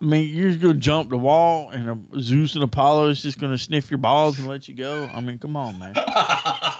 I mean, you're just gonna jump the wall, and Zeus and Apollo is just gonna sniff your balls and let you go. I mean, come on, man.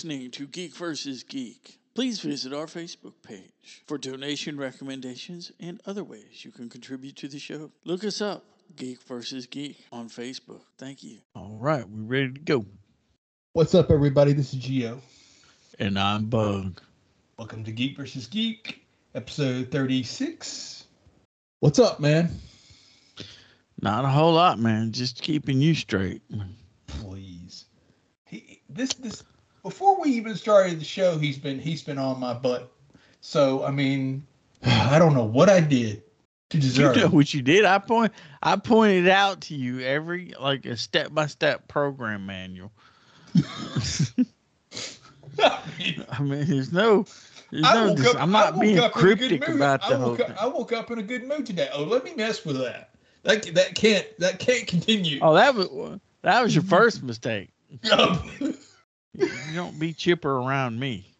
listening to Geek versus Geek. Please visit our Facebook page for donation recommendations and other ways you can contribute to the show. Look us up, Geek versus Geek, on Facebook. Thank you. All right, we're ready to go. What's up, everybody? This is Geo. And I'm Bug. Welcome to Geek versus Geek, episode 36. What's up, man? Not a whole lot, man. Just keeping you straight. Please. He, this this before we even started the show, he's been he's been on my butt. So I mean, I don't know what I did to deserve. You know what you did? I point I pointed out to you every like a step by step program manual. I mean, there's no. There's I no up- I'm I not being up in a good cryptic about I the whole woke up, thing. I woke up in a good mood today. Oh, let me mess with that. That that can't that can't continue. Oh, that was that was your first mistake. You don't be chipper around me,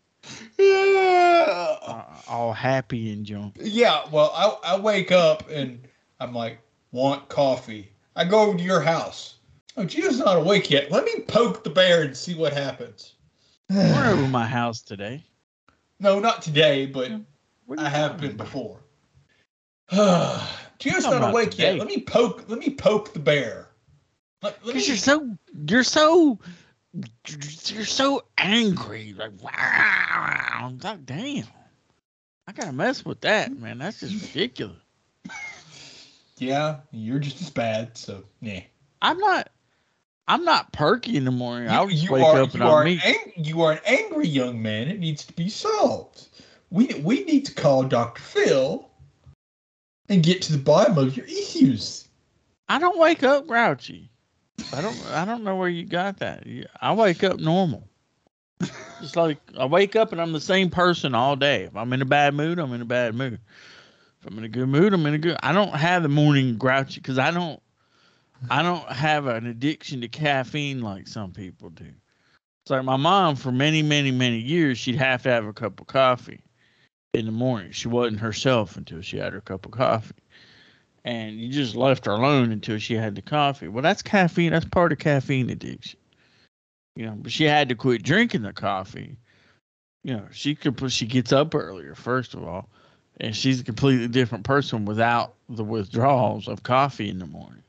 yeah. uh, all happy and junk. Yeah, well, I, I wake up and I'm like, want coffee. I go over to your house. Oh, Gio's not awake yet. Let me poke the bear and see what happens. We're over my house today. no, not today, but What are you I have been about? before. Gio's not awake today. yet. Let me poke. Let me poke the bear. Let, let me, Because you're so you're so you're so angry. Like wow, God damn. I gotta mess with that, man. That's just ridiculous. yeah, you're just as bad. So yeah. I'm not I'm not perky in the morning. I'll just you wake are, up and you I'll are meet. ang- you are an angry young man. It needs to be solved. We we need to call Dr. Phil and get to the bottom of your issues. I don't wake up grouchy. I don't I don't know where you got that. I wake up normal. It's like I wake up and I'm the same person all day. If I'm in a bad mood, I'm in a bad mood. If I'm in a good mood, I'm in a good. I don't have the morning grouchy because I don't. I don't have an addiction to caffeine like some people do. It's like my mom for many, many, many years. She'd have to have a cup of coffee in the morning. She wasn't herself until she had her cup of coffee and you just left her alone until she had the coffee. Well, that's caffeine. That's part of caffeine addiction. You know, but she had to quit drinking the coffee. You know, she could put. She gets up earlier, first of all, and she's a completely different person without the withdrawals of coffee in the morning.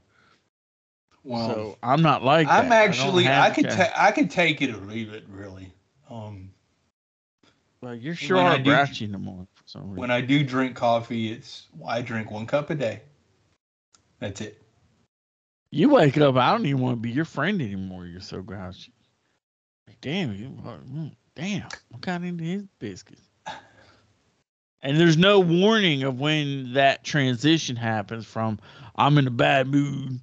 Well, so I'm not like that. I'm don't actually I, to can ca- ta- I can take it or leave it really. Um, Well, you're sure I are grouchy in the morning for some reason. when I do drink coffee, it's I drink one cup a day. That's it. You wake up, I don't even want to be your friend anymore. You're so grouchy. Like, damn, you, mm, damn, what kind into his biscuits? And there's no warning of when that transition happens from I'm in a bad mood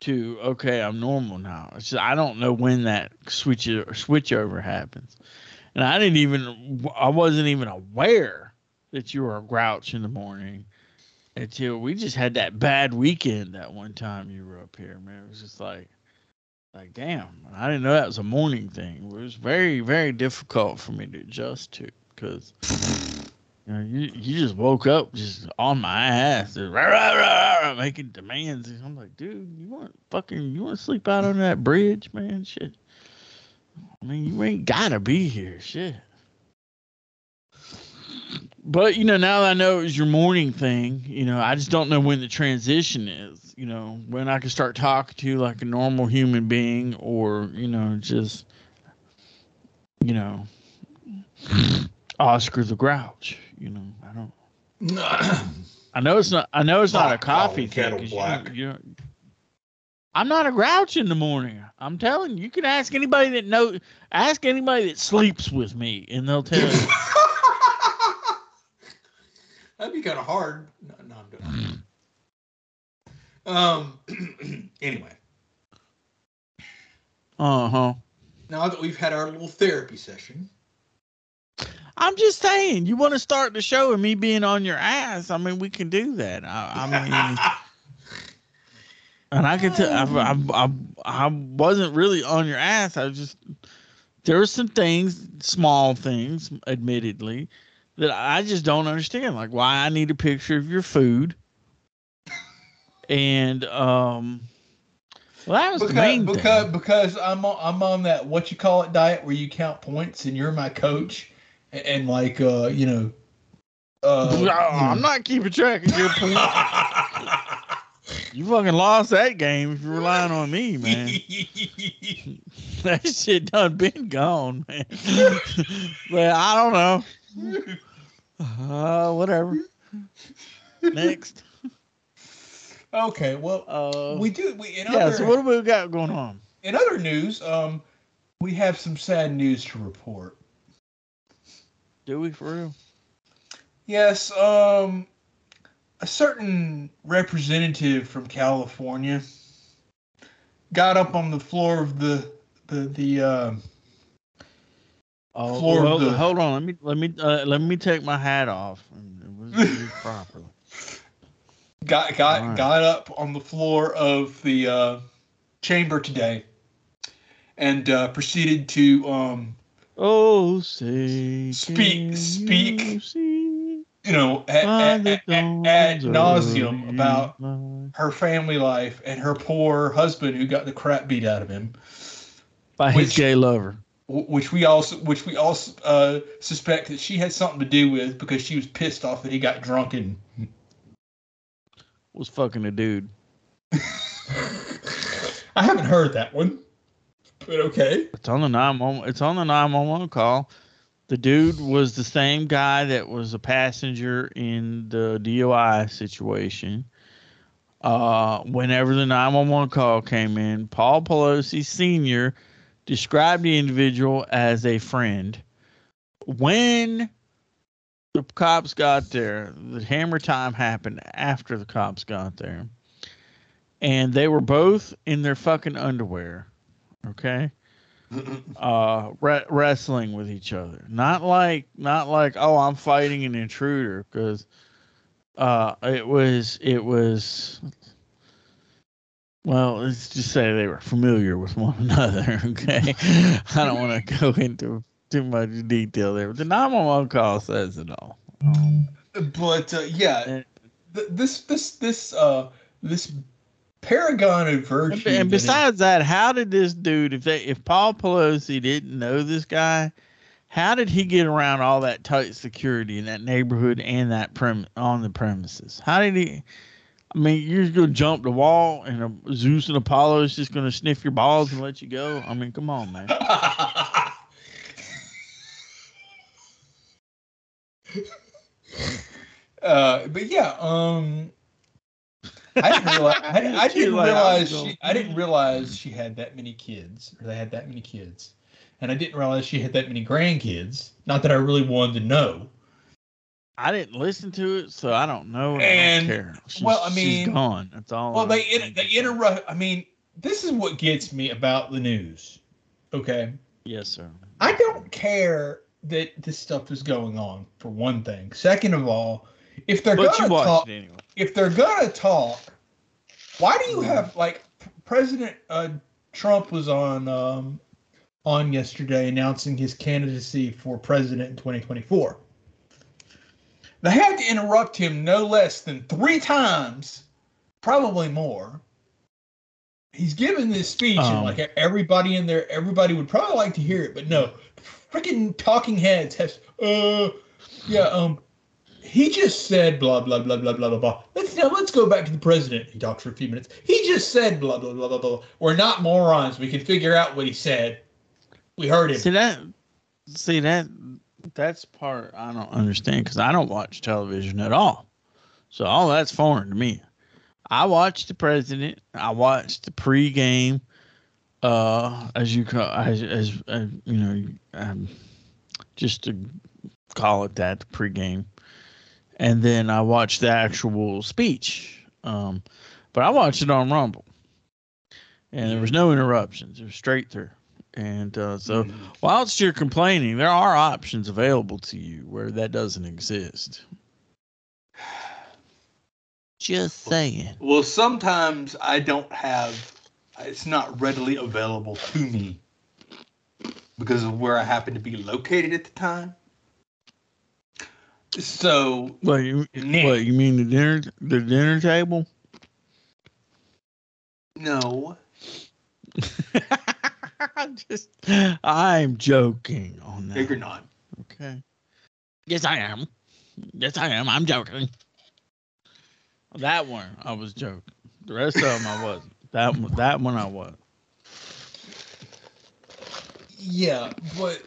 to okay, I'm normal now. Just, I don't know when that switch switch over happens, and I didn't even I wasn't even aware that you were a grouch in the morning until we just had that bad weekend that one time you were up here, man. It was just like, like damn, I didn't know that was a morning thing. It was very, very difficult for me to adjust to because you know you you just woke up just on my ass, just rah, rah, rah, making demands. And I'm like, dude, you want fucking you want to sleep out on that bridge, man? Shit. I mean, you ain't gotta be here, shit. But you know, now that I know it was your morning thing, you know, I just don't know when the transition is. You know, when I can start talking to you like a normal human being, or you know, just you know, Oscar the Grouch. You know, I don't. I know it's not. I know it's not a coffee thing. kettle 'cause black. You, you know, I'm not a grouch in the morning. I'm telling you. You can ask anybody that know. Ask anybody that sleeps with me, and they'll tell you. That'd be kind of hard. No, no, I'm doing. Um. anyway, Uh huh. now that we've had our little therapy session, I'm just saying, you want to start the show with me being on your ass? I mean, we can do that. I, I mean, and I can tell, I, I, I, I wasn't really on your ass. I was just there were some things, small things, admittedly, that I just don't understand. Like why I need a picture of your food, and um, well, that was the because main because thing. because I'm on, I'm on that what you call it diet where you count points and you're my coach and, and like uh you know. Uh, No, I'm not keeping track of your points. You fucking lost that game if you're relying on me, man. that shit done been gone, man. but I don't know. Uh, whatever. Next. okay, well, Uh, we do. We in yeah. other So what do we got going on? in other news, um, we have some sad news to report. Do we for real? Yes, um, a certain representative from California got up on the floor of the the the um Oh, well, the- hold on. Let me let me uh, let me take my hat off and it was used properly. got got Alright. got up on the floor of the uh, chamber today and uh, proceeded to um, Oh, say Speak- speak. you you know at, by at, the at, at, at nauseum about her family life and her poor husband who got the crap beat out of him. by his which- gay lover. Wh- which we also which we also uh, suspect that she had something to do with because she was pissed off that he got drunk and was fucking a dude. I haven't heard that one, but okay. It's on the nine one. It's on the nine one one call. The dude was the same guy that was a passenger in the DUI situation. Uh, whenever the nine one one call came in, Paul Pelosi Senior described the individual as a friend. When the cops got there, the hammer time happened after the cops got there, and they were both in their fucking underwear. Okay uh re- wrestling with each other not like not like oh i'm fighting an intruder because uh it was it was well let's just say they were familiar with one another okay i don't want to go into too much detail there but the 911 call says it all um, But uh, yeah, th- this this this uh this paragon of virtue. and, and besides that how did this dude if they if paul pelosi didn't know this guy how did he get around all that tight security in that neighborhood and that prem on the premises how did he I mean, you're just gonna jump the wall, and a, Zeus and Apollo is just gonna sniff your balls and let you go. I mean, come on, man. uh, but yeah, um, I didn't realize. I, I didn't realize. She, I didn't realize she had that many kids, or they had that many kids, and I didn't realize she had that many grandkids. Not that I really wanted to know. I didn't listen to it, so I don't know. and And, I don't care. She's, well, I she's mean- gone. That's all. Well, they they interrupt. I mean, this is what gets me about the news. Okay, Yes, sir. I don't care that this stuff is going on. For one thing. Second of all, if they're But gonna talk, anyway. if they're gonna talk, why do you Mm-hmm. have like President uh, Trump was on um, on yesterday announcing his candidacy for president in 2024. They had to interrupt him no less than three times, probably more. He's given this speech, and Um. like everybody in there, everybody would probably like to hear it, but no, freaking talking heads has, uh, yeah, um, he just said blah blah blah blah blah blah blah. Let's now let's go back to the president. He talked for a few minutes. He just said blah blah blah blah blah. We're not morons. We can figure out what he said. We heard him. See that? See that? That's part I don't understand because I don't watch television at all. So all that's foreign to me. I watched the president. I watched the pregame, uh, as you call, as, as uh, you know, um, just to call it that, the pregame, and then I watched the actual speech. Um, but I watched it on Rumble, and there was no interruptions. It was straight through. And uh, so, whilst you're complaining, there are options available to you where that doesn't exist. Just saying. Well, sometimes I don't have, it's not readily available to me because of where I happen to be located at the time. So, What you Nick. what you mean the dinner the dinner table? no. I just I'm joking on You're that. not. Okay. Yes, I am. Yes, I am. I'm joking. That one I was joking. The rest of them I wasn't. That one, that one I was. Yeah, but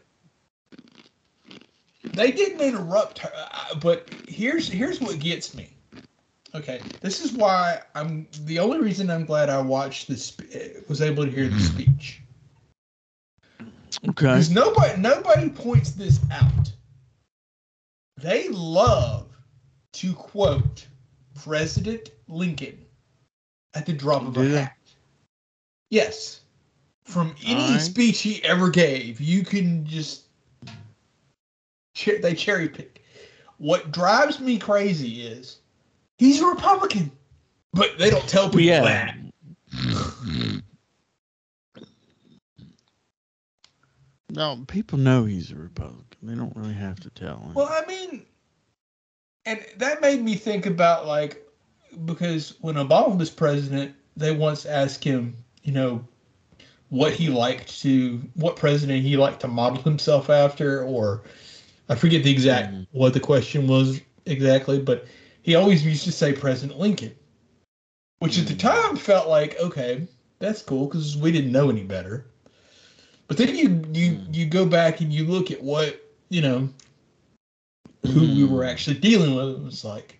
they didn't interrupt her. Uh, uh, But here's here's what gets me. Okay, this is why I'm the only reason I'm glad I watched this uh, was able to hear the mm-hmm. speech. Okay. Because nobody nobody points this out. They love to quote President Lincoln at the drop of a they? hat. Yes. From any Alright. speech he ever gave, you can just they cherry pick. What drives me crazy is he's a Republican, but they don't tell people yeah. that. No, people know he's a Republican. They don't really have to tell him. Well, I mean, and that made me think about like because when Obama was president, they once asked him, you know, what he liked to, what president he liked to model himself after, or I forget the exact Mhm. what the question was exactly, but he always used to say President Lincoln, which at the Mhm. time felt like okay, that's cool because we didn't know any better. But then you you Mhm. you go back and you look at what you know who we were Mm. actually dealing with. It was like,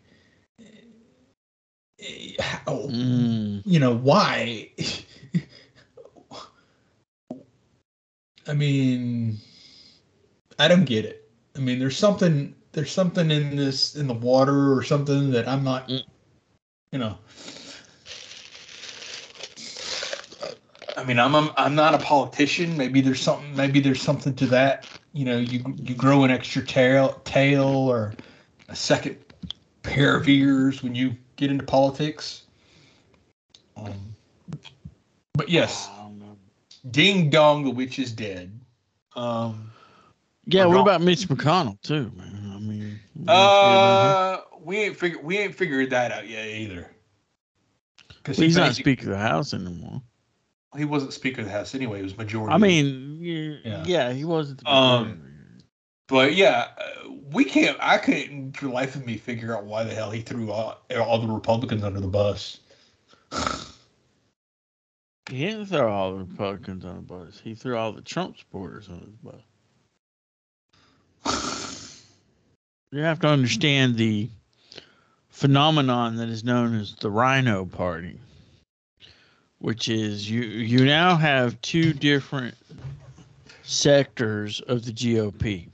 eh, how, Mm. you know, why? I mean, I don't get it. I mean, there's something there's something in this in the water or something that I'm not, Mm. you know. I mean, I'm, I'm I'm not a politician. Maybe there's something. Maybe there's something to that. You know, you you grow an extra tail tail or a second pair of ears when you get into politics. Um, but yes, I don't know. Ding Dong, the witch is dead. Um, Yeah, Or what not. about Mitch McConnell too, man? I mean, we don't care about him. uh, we ain't figured we ain't figured that out yet either. Because Well, he's not Speaker of the House anymore. He wasn't Speaker of the House anyway. He was majority. I mean, yeah, Yeah. yeah, he wasn't. The Um, but yeah, uh, we can't. I couldn't for the life of me figure out why the hell he threw all, all the Republicans under the bus. He didn't throw all the Republicans on the bus. He threw all the Trump supporters on the bus. You have to understand the phenomenon that is known as the Rhino Party, which is you you now have two different sectors of the GOP.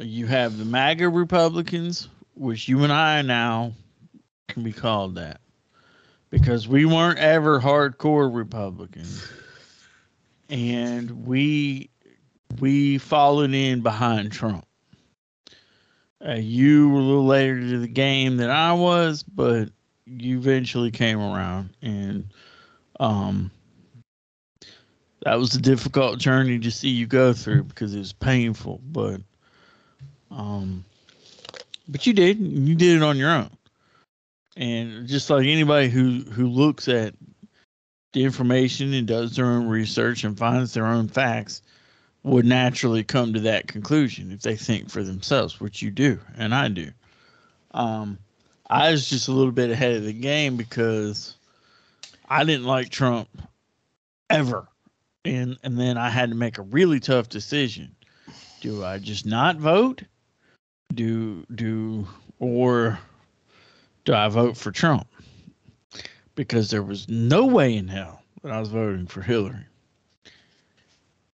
You have the MAGA Republicans, which you and I now can be called that because we weren't ever hardcore Republicans, and we we followed in behind Trump. Uh, you were a little later to the game than I was, but you eventually came around, and um, that was a difficult journey to see you go through because it was painful, but um, but you did, you did it on your own. And just like anybody who who looks at the information and does their own research and finds their own facts would naturally come to that conclusion if they think for themselves which you do and i do. Um, i was just a little bit ahead of the game because i didn't like trump ever and and then i had to make a really tough decision do i just not vote do do or do I vote for Trump? Because there was no way in hell that I was voting for Hillary.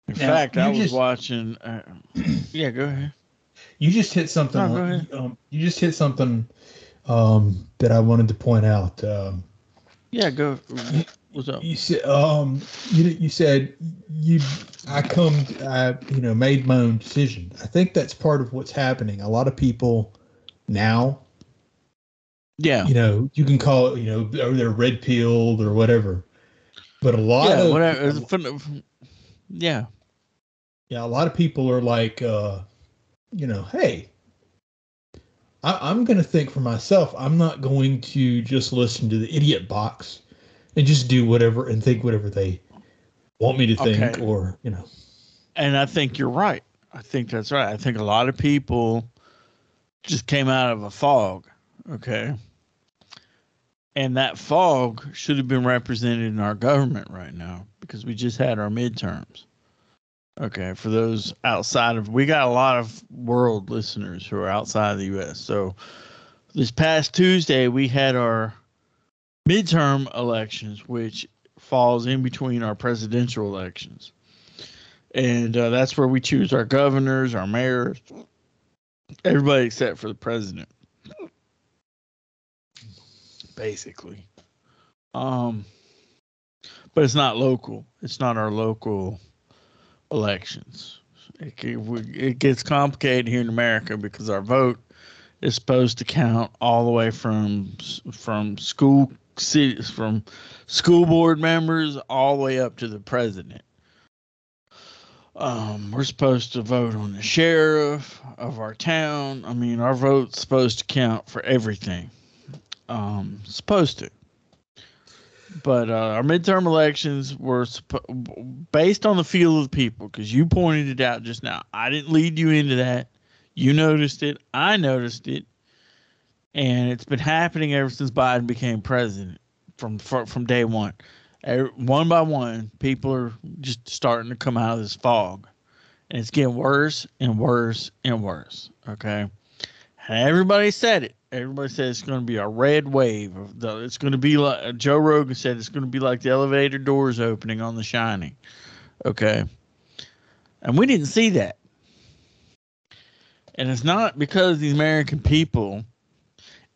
In now, fact, I was just, watching. Uh, yeah, go ahead. You just hit something. No. Um, you just hit something um, that I wanted to point out. Um, yeah, go. What's up? You said um, you you said you I come I you know made my own decision. I think that's part of what's happening. A lot of people now yeah. You know, you can call it, you know, they're red pilled or whatever. But a lot yeah, of whatever. yeah. Yeah, a lot of people are like, uh, you know, hey, I, am going to think for myself. I'm not going to just listen to the idiot box and just do whatever and think whatever they want me to think, okay. or you know. And I think you're right. I think that's right. I think a lot of people just came out of a fog. Okay and that fog should have been represented in our government right now because we just had our midterms. Okay, for those outside of, we got a lot of world listeners who are outside of the U.S. So this past Tuesday, we had our midterm elections, which falls in between our presidential elections. And uh, that's where we choose our governors, our mayors, everybody except for the president basically. Um, but it's not local. It's not our local elections. It, gets complicated here in America because our vote is supposed to count all the way from from school cities from school board members all the way up to the president. Um, we're supposed to vote on the sheriff of our town. I mean, our vote's supposed to count for everything um, supposed to. But uh, our midterm elections were based on the feel of the people because you pointed it out just now. I didn't lead you into that. You noticed it. I noticed it, and it's been happening ever since Biden became president from from day one. One by one, people are just starting to come out of this fog, and it's getting worse and worse and worse. Okay, and everybody said it everybody says it's going to be a red wave. It's going to be like Joe Rogan said. It's going to be like the elevator doors opening on The Shining. Okay, and we didn't see that. And it's not because the American people.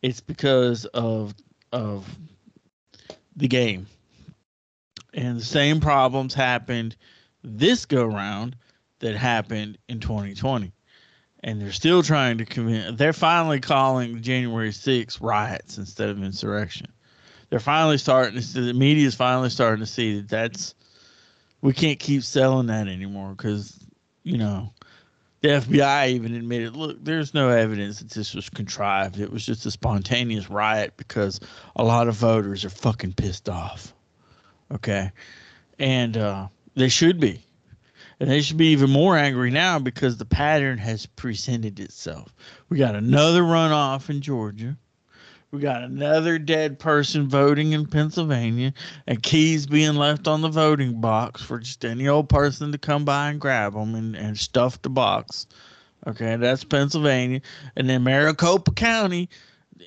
It's because of of the game. And the same problems happened this go round that happened in 2020 and they're still trying to convince. They're finally calling January 6th riots instead of insurrection. They're finally starting to. The media is finally starting to see that that's we can't keep selling that anymore because you know the FBI even admitted, look, there's no evidence that this was contrived. It was just a spontaneous riot because a lot of voters are fucking pissed off. Okay, and uh, they should be And they should be even more angry now because the pattern has presented itself. We got another runoff in Georgia. We got another dead person voting in Pennsylvania, and keys being left on the voting box for just any old person to come by and grab them and, and stuff the box. Okay, that's Pennsylvania. And then Maricopa County,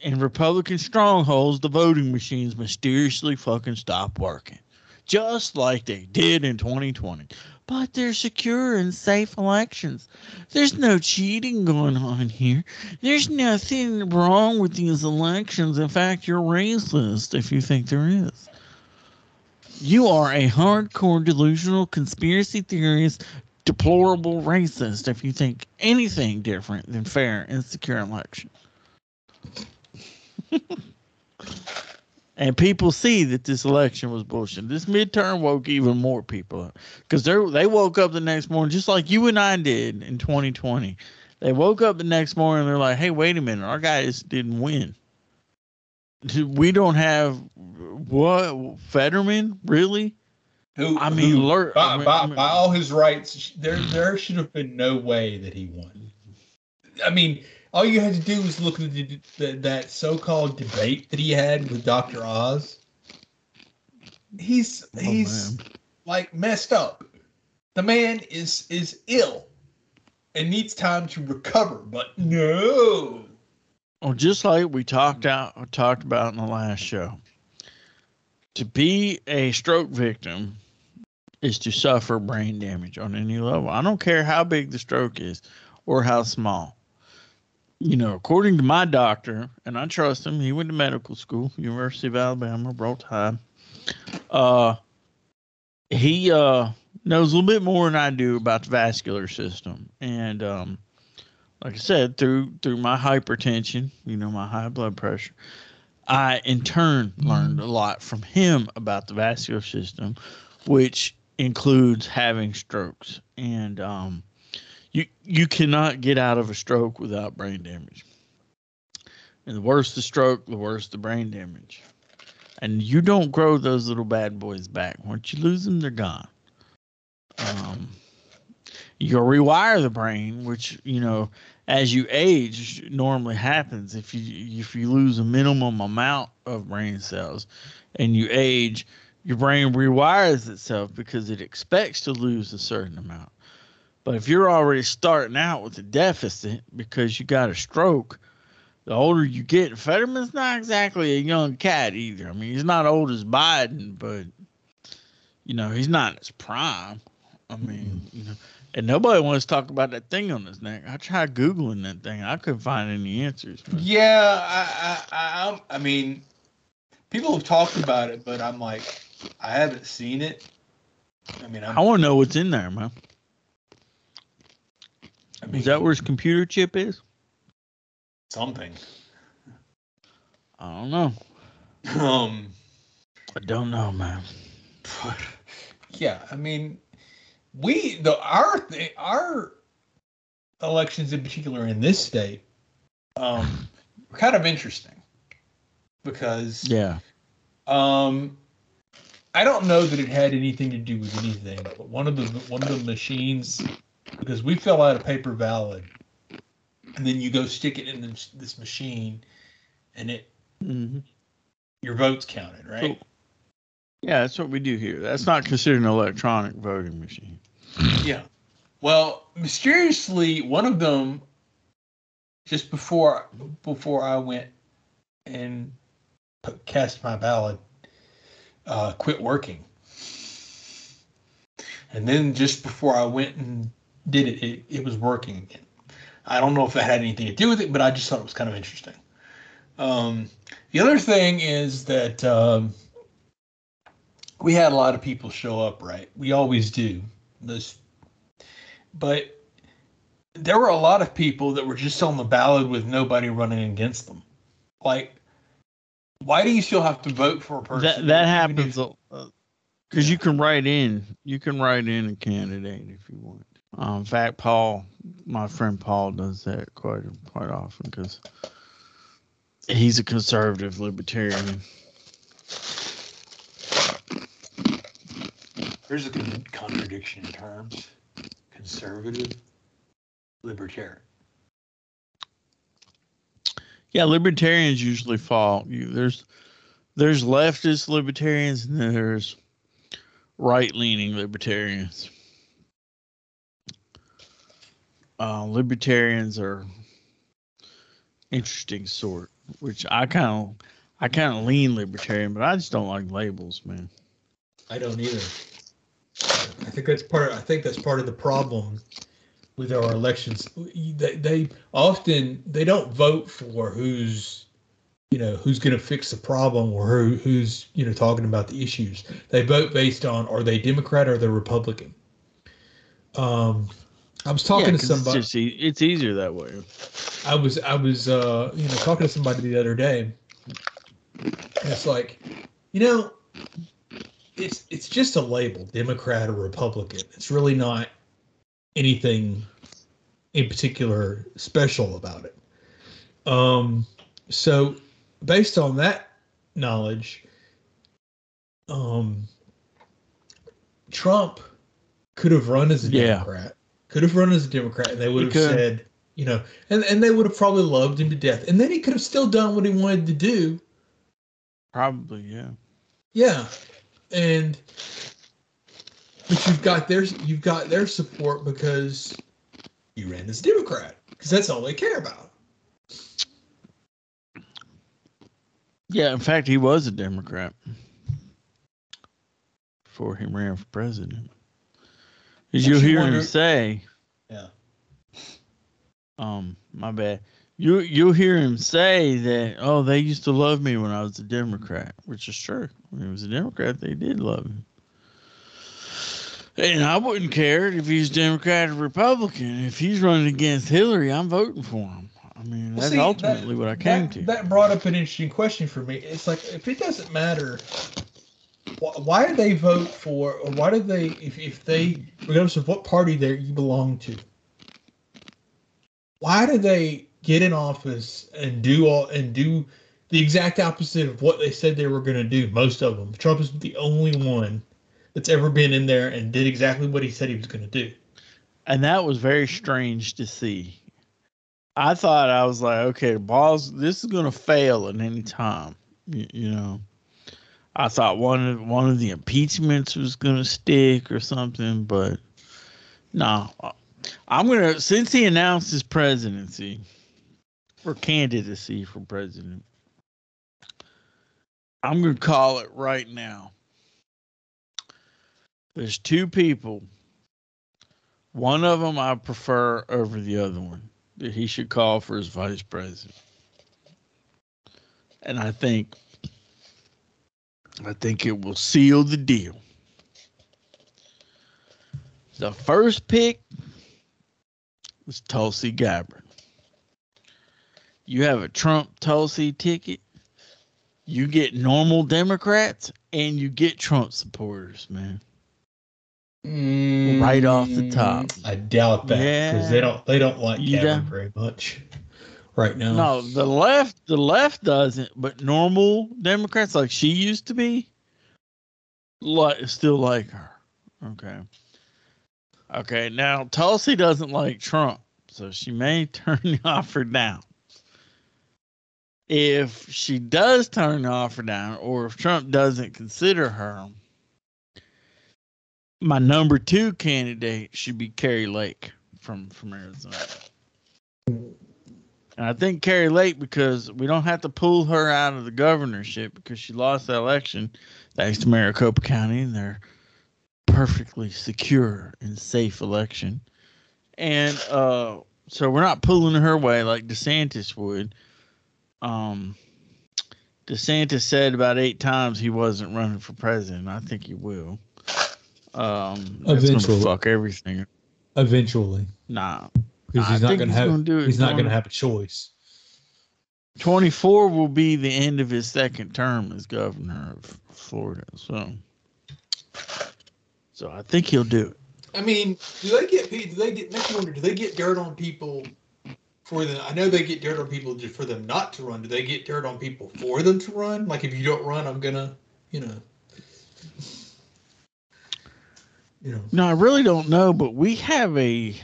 in Republican strongholds, the voting machines mysteriously fucking stop working. Just like they did in 2020 but they're secure and safe elections. There's no cheating going on here. There's nothing wrong with these elections. In fact, you're racist if you think there is. You are a hardcore delusional conspiracy theorist, deplorable racist if you think anything different than fair and secure election. and people see that this election was bullshit. This midterm woke even more people up because they they woke up the next morning just like you and I did in 2020. They woke up the next morning and they're like, "Hey, wait a minute, our guys didn't win. We don't have what Fetterman really." Who, I mean, who, lur- by, I mean- by, I mean- by all his rights, there there should have been no way that he won. I mean, all you had to do was look at the, the, that so-called debate that he had with Dr. Oz. He's Oh, he's man. like messed up. The man is is ill and needs time to recover. But no, Well, just like we talked out talked about in the last show, to be a stroke victim is to suffer brain damage on any level. I don't care how big the stroke is or how small. You know, according to my doctor, and I trust him, he went to medical school, University of Alabama, Roll Tide. Uh, he uh knows a little bit more than I do about the vascular system, and um, like I said, through through my hypertension, you know, my high blood pressure, I in turn learned a lot from him about the vascular system, which includes having strokes. And um, you you cannot get out of a stroke without brain damage. And the worse the stroke, the worse the brain damage. And you don't grow those little bad boys back. Once you lose them, they're gone. Um, you rewire the brain, which you know as you age normally happens if you if you lose a minimum amount of brain cells and you age your brain rewires itself because it expects to lose a certain amount but if you're already starting out with a deficit because you got a stroke the older you get fetterman's not exactly a young cat either i mean he's not old as biden but you know he's not in his prime i mean you know and nobody wants to talk about that thing on his neck. I tried googling that thing. I couldn't find any answers. man. yeah, I I I, I'm- I mean, people have talked about it, but I'm like, I haven't seen it. I mean, I'm, I want to know what's in there, man. I mean, Is that where his computer chip is? something? I don't know. Um. I don't know, man. But yeah, I mean, we the our our elections in particular in this state um were kind of interesting because Yeah. um I don't know that it had anything to do with anything, but one of the one of the machines because we fill out a paper ballot and then you go stick it in this, this machine and it hmm your vote's counted, right? Yeah, that's what we do here. That's not considered an electronic voting machine. Yeah. Well, mysteriously, one of them, just before before I went and put, cast my ballot, uh, quit working. And then just before I went and did it, it, it was working again. I don't know if that had anything to do with it, but I just thought it was kind of interesting. Um, the other thing is that um, we had a lot of people show up, right? We always do. This, but there were a lot of people that were just on the ballot with nobody running against them. Like, why do you still have to vote for a person? That that happens because you can write in you can write in a candidate if you want. Um, in fact, Paul, my friend Paul, does that quite quite often because he's a conservative libertarian. There's a con- contradiction in terms. conservative libertarian. Yeah, libertarians usually fall. You, there's there's leftist libertarians and there's right leaning libertarians. Uh, libertarians are interesting sort, which I kind of I kind of lean libertarian, but I just don't like labels, man. I don't either. I think that's part. I think that's part of the problem with our elections. They, they often they don't vote for who's you know who's going to fix the problem or who, who's you know talking about the issues. They vote based on are they Democrat or they Republican. Um, I was talking Yeah, to 'cause it's, somebody. just e- it's easier that way. I was I was uh you know talking to somebody the other day. It's like, you know, it's it's just a label, Democrat or Republican. It's really not anything in particular special about it. Um so based on that knowledge, um Trump could have run as a Yeah. Democrat. Could have run as a Democrat and they would have said, you know, and, and they would have probably loved him to death. And then he could have still done what he wanted to do. Probably, yeah. Yeah. And but you've got their you've got their support because you ran as a Democrat. Because that's all they care about. Yeah, in fact, he was a Democrat before he ran for president. You hear wonder- him say? Yeah. Um, my bad. You you'll hear him say that. Oh, they used to love me when I was a Democrat, which is true. When he was a Democrat, they did love him. And I wouldn't care if he's Democrat or Republican. If he's running against Hillary, I'm voting for him. I mean, Well, that's see, that- ultimately what I came that, to. That brought up an interesting question for me. It's like if it doesn't matter, why do they vote for, or why do they, if, if they, regardless of what party they you belong to, why do they get in office and do all and do the exact opposite of what they said they were going to do? Most of them. Trump is the only one that's ever been in there and did exactly what he said he was going to do. and that was very strange to see. I thought I was like, okay, balls. This is gonna fail at any time. You, you know, I thought one of one of the impeachments was gonna stick or something, but no. I'm gonna since he announced his presidency or candidacy for president. I'm gonna call it right now. There's two people one of them I prefer over the other one that he should call for his vice president. And I think I think it will seal the deal. The first pick was Tulsi Gabbard. You have a Trump Tulsi ticket, you get normal Democrats and you get Trump supporters, man. Right off the top. Mm, I doubt that because Yeah. they don't they don't like don't? very much right now. No, the left, the left doesn't, but normal Democrats like she used to be, like still like her. Okay. Okay. Now Tulsi doesn't like Trump, so she may turn the offer down. If she does turn the offer down, or if Trump doesn't consider her, my number two candidate should be Kari Lake from from Arizona. And I think Kari Lake because we don't have to pull her out of the governorship because she lost the election thanks to Maricopa County and their perfectly secure and safe election. And uh, so we're not pulling her away like DeSantis would. Um, DeSantis said about eight times he wasn't running for president. I think he will. Um, Eventually. fuck everything. Eventually, Nah, because I he's not think going to he's have gonna do it he's not going to have a choice. 24 will be the end of his second term as governor of Florida. So, so I think he'll do it. I mean, do they get do they get next wonder? Do they get dirt on people for them? I know they get dirt on people just for them not to run. Do they get dirt on people for them to run? Like if you don't run, I'm gonna, you know. you know. No, I really don't know, but we have a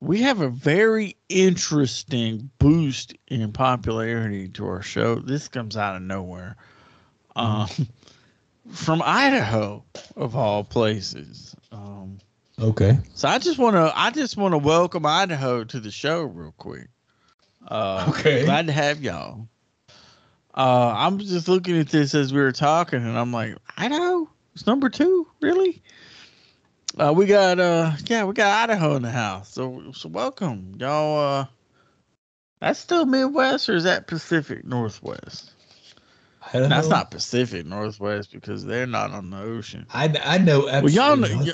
we have a very interesting boost in popularity to our show. This comes out of nowhere. Um, from Idaho, of all places. Um, Okay. so I just want to I just want to welcome Idaho to the show real quick. Uh, Okay. glad to have y'all. Uh, I'm just looking at this as we were talking, and I'm like, Idaho, it's number two, really? Uh, we got uh, yeah, we got Idaho in the house, so so welcome, y'all. Uh, that's still Midwest, or is that Pacific Northwest? That's not Pacific Northwest because they're not on the ocean. I, I know Well, y'all know,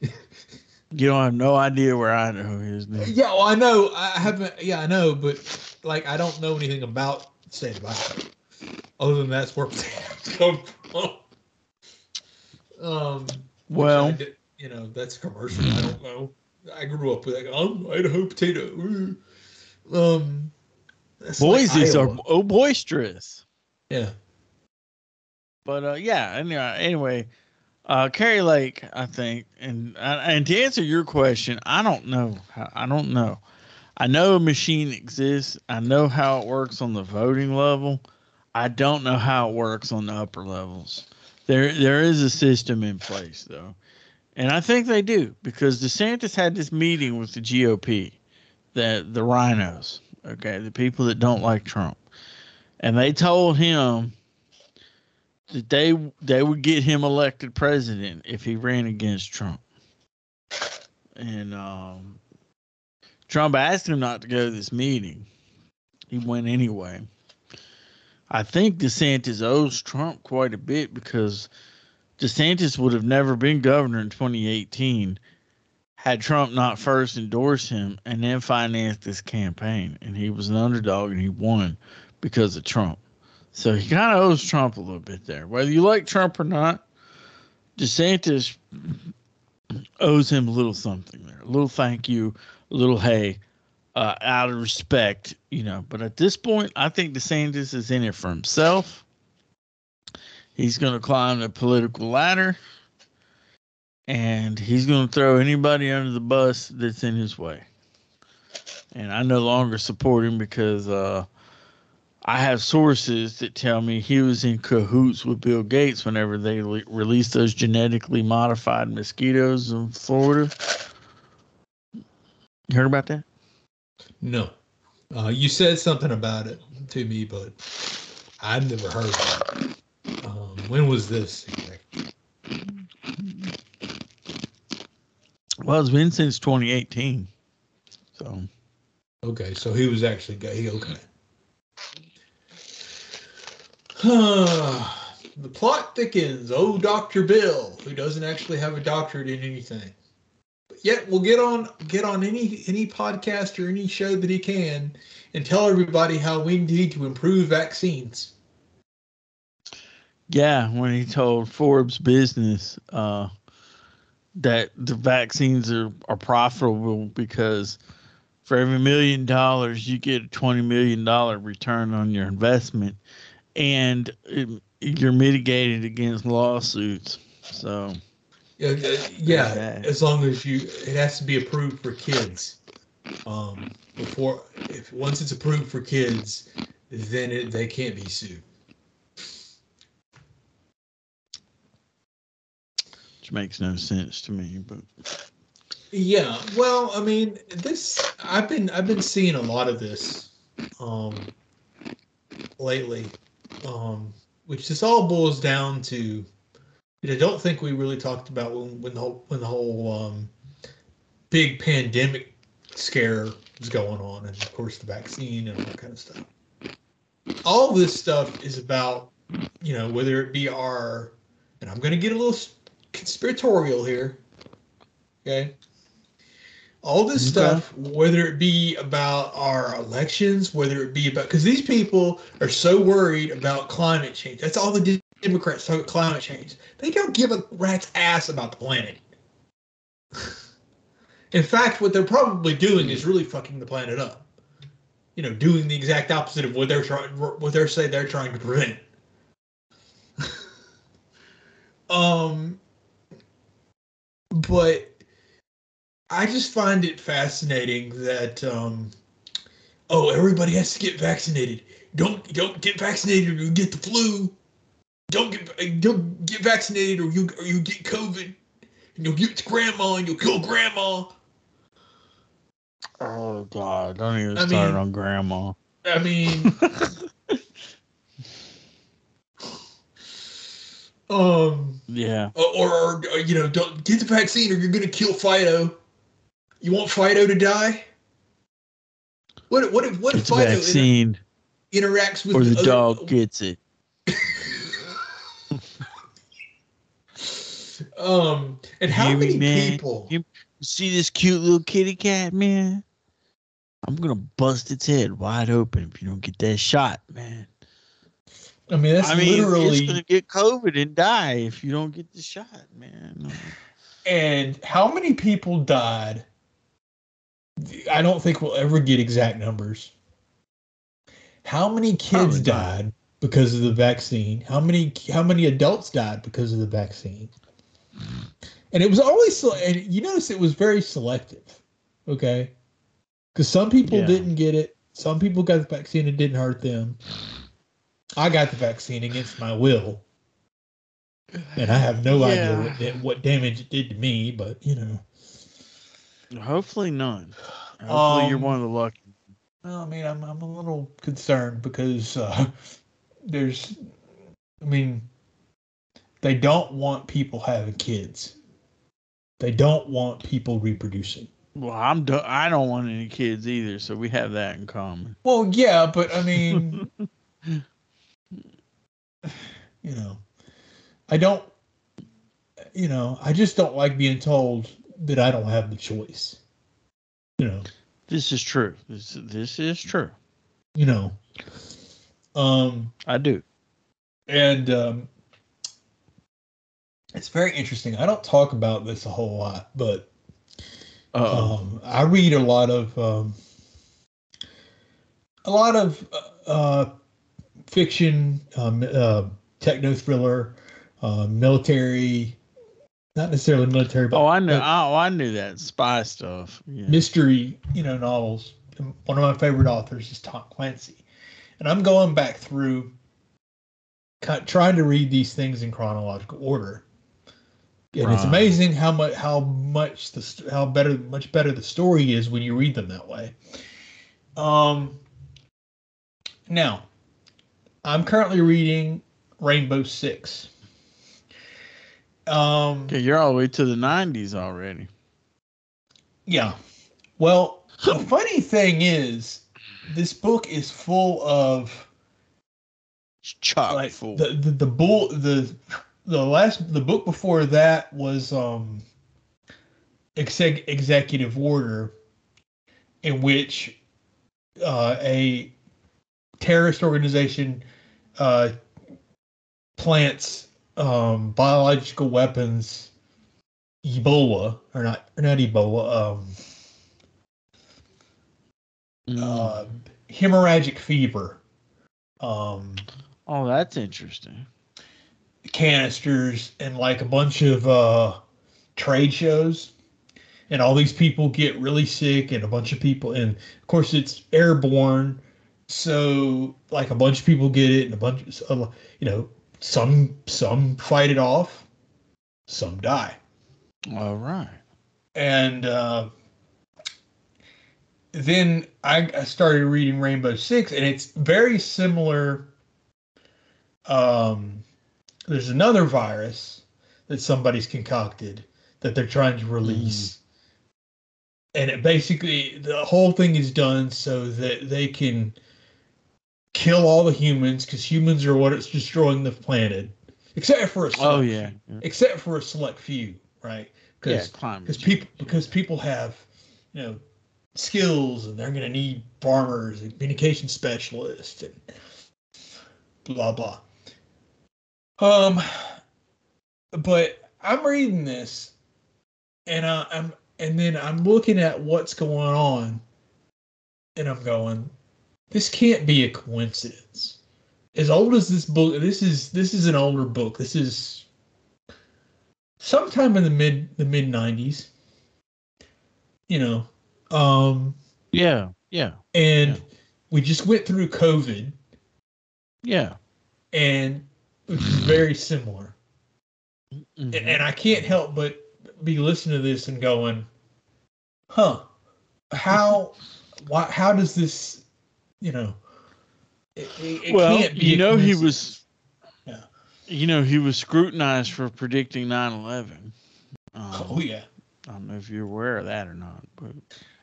you don't have no idea where Idaho is. you? Yeah, well, I know. I haven't. Yeah, I know, but like, I don't know anything about state of Idaho, other than that's where come from. Um, Well, I did- you know, that's commercial. I don't know. I grew up with like, I'm Idaho potato. Ooh. Um, that's like Boise's are oh, boisterous. yeah. But uh, yeah, anyway, anyway, uh, Kari Lake, I think, and uh, and to answer your question, I don't know. I don't know. I know a machine exists. I know how it works on the voting level. I don't know how it works on the upper levels. There, there is a system in place though, and I think they do because DeSantis had this meeting with the GOP, the the RINOs, okay, the people that don't like Trump, and they told him that they they would get him elected president if he ran against Trump. And um, Trump asked him not to go to this meeting. He went anyway. I think DeSantis owes Trump quite a bit because DeSantis would have never been governor in 2018 had Trump not first endorsed him and then financed this campaign. And he was an underdog and he won because of Trump. So he kind of owes Trump a little bit there. Whether you like Trump or not, DeSantis owes him a little something there. A little thank you, a little hey, uh, out of respect, you know. But at this point, I think DeSantis is in it for himself. He's going to climb the political ladder, and he's going to throw anybody under the bus that's in his way. And I no longer support him because uh, I have sources that tell me he was in cahoots with Bill Gates whenever they le- released those genetically modified mosquitoes in Florida. You heard about that? No. Uh, you said something about it to me, but I've never heard of it. When was this? exactly? Well, it's been since 2018. So, Okay, so he was actually gay. Okay. the plot thickens. Oh, Dr. Bill, who doesn't actually have a doctorate in anything. But yet we'll get on get on any any podcast or any show that he can and tell everybody how we need to improve vaccines. Yeah, when he told Forbes Business uh, that the vaccines are, are profitable because for every million dollars, you get a $20 million return on your investment and it, you're mitigated against lawsuits. So, Yeah, uh, yeah. Yeah. As long as you, it has to be approved for kids. Um, before, if once it's approved for kids, then it, they can't be sued. Makes no sense to me, but Yeah, well, I mean, this I've been I've been seeing a lot of this um lately. Um which this all boils down to I don't think we really talked about when, when the whole when the whole um big pandemic scare was going on and of course the vaccine and all that kind of stuff. All this stuff is about, you know, whether it be our and I'm going to get a little conspiratorial here. Okay? all this Okay. stuff, whether it be about our elections, whether it be about because these people are so worried about climate change. That's all the De- Democrats talk about climate change. They don't give a rat's ass about the planet. In fact, what they're probably doing is really fucking the planet up. You know, doing the exact opposite of what they're trying, what they're saying they're trying to prevent. um, but I just find it fascinating that um, oh, everybody has to get vaccinated. Don't don't get vaccinated or you get the flu. Don't get don't get vaccinated or you or you get COVID and you'll get to grandma and you'll kill grandma. Oh God! Don't even I start mean- on grandma. I mean, um, Yeah. or, or, or you know, don't get the vaccine or you're gonna kill Fido. You want Fido to die? What what if what if Fido inter- interacts with or the other- dog gets it. Um, and how Hear many man? people? You see this cute little kitty cat, man? I'm gonna bust its head wide open if you don't get that shot, man. I mean, that's I mean, it's literally. gonna get COVID and die if you don't get the shot, man. And how many people died? I don't think we'll ever get exact numbers. How many kids Probably not. died because of the vaccine? How many how many adults died because of the vaccine? And it was always and you notice it was very selective. Okay? Cuz some people Yeah. didn't get it. Some people got the vaccine and it didn't hurt them. I got the vaccine against my will. And I have no idea what, what damage it did to me, but you know. Hopefully none. Hopefully you're Um, one of the lucky. Well, I mean, I'm I'm a little concerned because uh, there's, I mean, they don't want people having kids. They don't want people reproducing. Well, I'm do- I don't want any kids either, so we have that in common. Well, yeah, but I mean, you know, I don't, you know, I just don't like being told that I don't have the choice. You know. This is true. This this is true. You know. Um. I do. and um, it's very interesting. I don't talk about this a whole lot, but Uh um, I read a lot of um, a lot of uh, fiction, um, uh, techno thriller, uh, military, not necessarily military, but oh, I knew. Oh, I knew that spy stuff. Yeah. mystery, you know, novels. One of my favorite authors is Tom Clancy, and I'm going back through, trying to read these things in chronological order. And it's amazing how much how much the how better much better the story is when you read them that way. Um. Now, I'm currently reading Rainbow Six. Um. Okay, you're all the way to the '90s already. Yeah. Well, the funny thing is, this book is full of chock like full. the, the the bull the the last the book before that was um exec, executive order in which uh, a terrorist organization uh, plants um, biological weapons Ebola or not or not Ebola um Mm. uh, hemorrhagic fever um oh, that's interesting. canisters and like a bunch of uh trade shows and all these people get really sick and a bunch of people and of course it's airborne so like a bunch of people get it and a bunch of you know some some fight it off some die All right. and uh, then I, I started reading Rainbow Six, and it's very similar. Um, there's another virus that somebody's concocted that they're trying to release, and it basically the whole thing is done so that they can kill all the humans because humans are what it's destroying the planet, except for a select Oh yeah. Yeah, except for a select few, right? yeah Because climate because people because people have you know skills and they're going to need farmers and communication specialists and blah blah um but i'm reading this and I, i'm and then i'm looking at what's going on and i'm going this can't be a coincidence as old as this book this is this is an older book this is sometime in the mid the mid '90s. You know, um, Yeah, yeah, and Yeah. we just went through COVID, yeah. and which is very similar. Mhm. And, and I can't help but be listening to this and going, "Huh? How? Why? How does this? You know? It, it, well, can't be you know he was. Yeah. You know he was scrutinized for predicting 9/11. Um, Oh yeah, I don't know if you're aware of that or not, but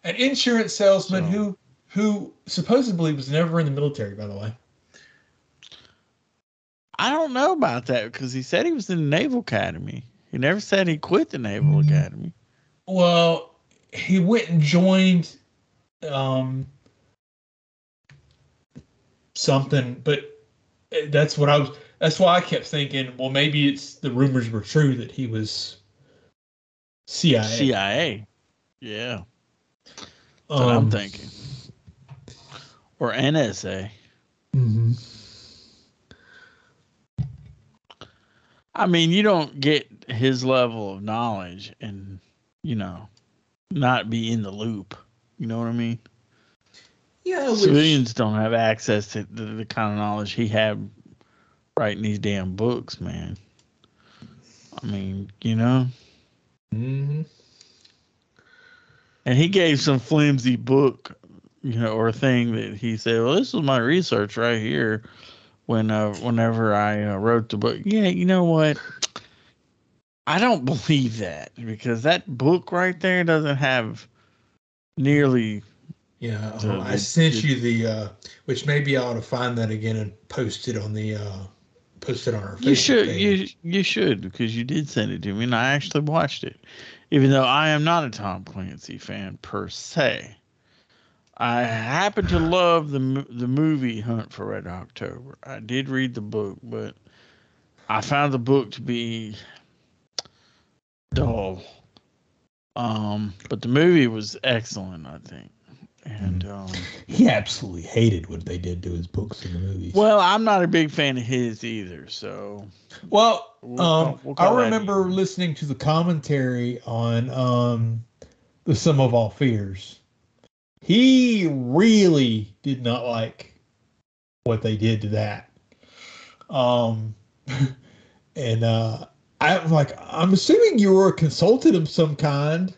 an insurance salesman So- who who supposedly was never in the military, by the way. I don't know about that because he said he was in the Naval Academy. He never said he quit the Naval Mhm. Academy. Well, he went and joined um something, but that's what I was. That's why I kept thinking. Well, maybe it's the rumors were true that he was CIA. CIA. Yeah, that's what I'm Um, thinking. Or NSA. mhm. I mean, you don't get his level of knowledge and, you know, not be in the loop. You know what I mean? Yeah, which, Civilians don't have access to the, the kind of knowledge he had writing these damn books, man. I mean, you know, Mhm. and he gave some flimsy book, you know, or thing that he said, "Well, this was my research right here." When uh, whenever I uh, wrote the book, yeah, you know what? I don't believe that because that book right there doesn't have nearly. Yeah, The- uh, I sent the- you the uh which maybe I ought to find that again and post it on the uh post it on our You should, page. you you should because you did send it to me, and I actually watched it, even though I am not a Tom Clancy fan per se. I happen to love the the movie Hunt for Red October. I did read the book, but I found the book to be dull. Um, but the movie was excellent, I think. And um, He absolutely hated what they did to his books in the movies. well, I'm not a big fan of his either. So Well, We'll um, we'll I remember listening to the commentary on um, the Sum of All Fears. He really did not like what they did to that. Um, and uh, I'm like, I'm assuming you were a consultant of some kind.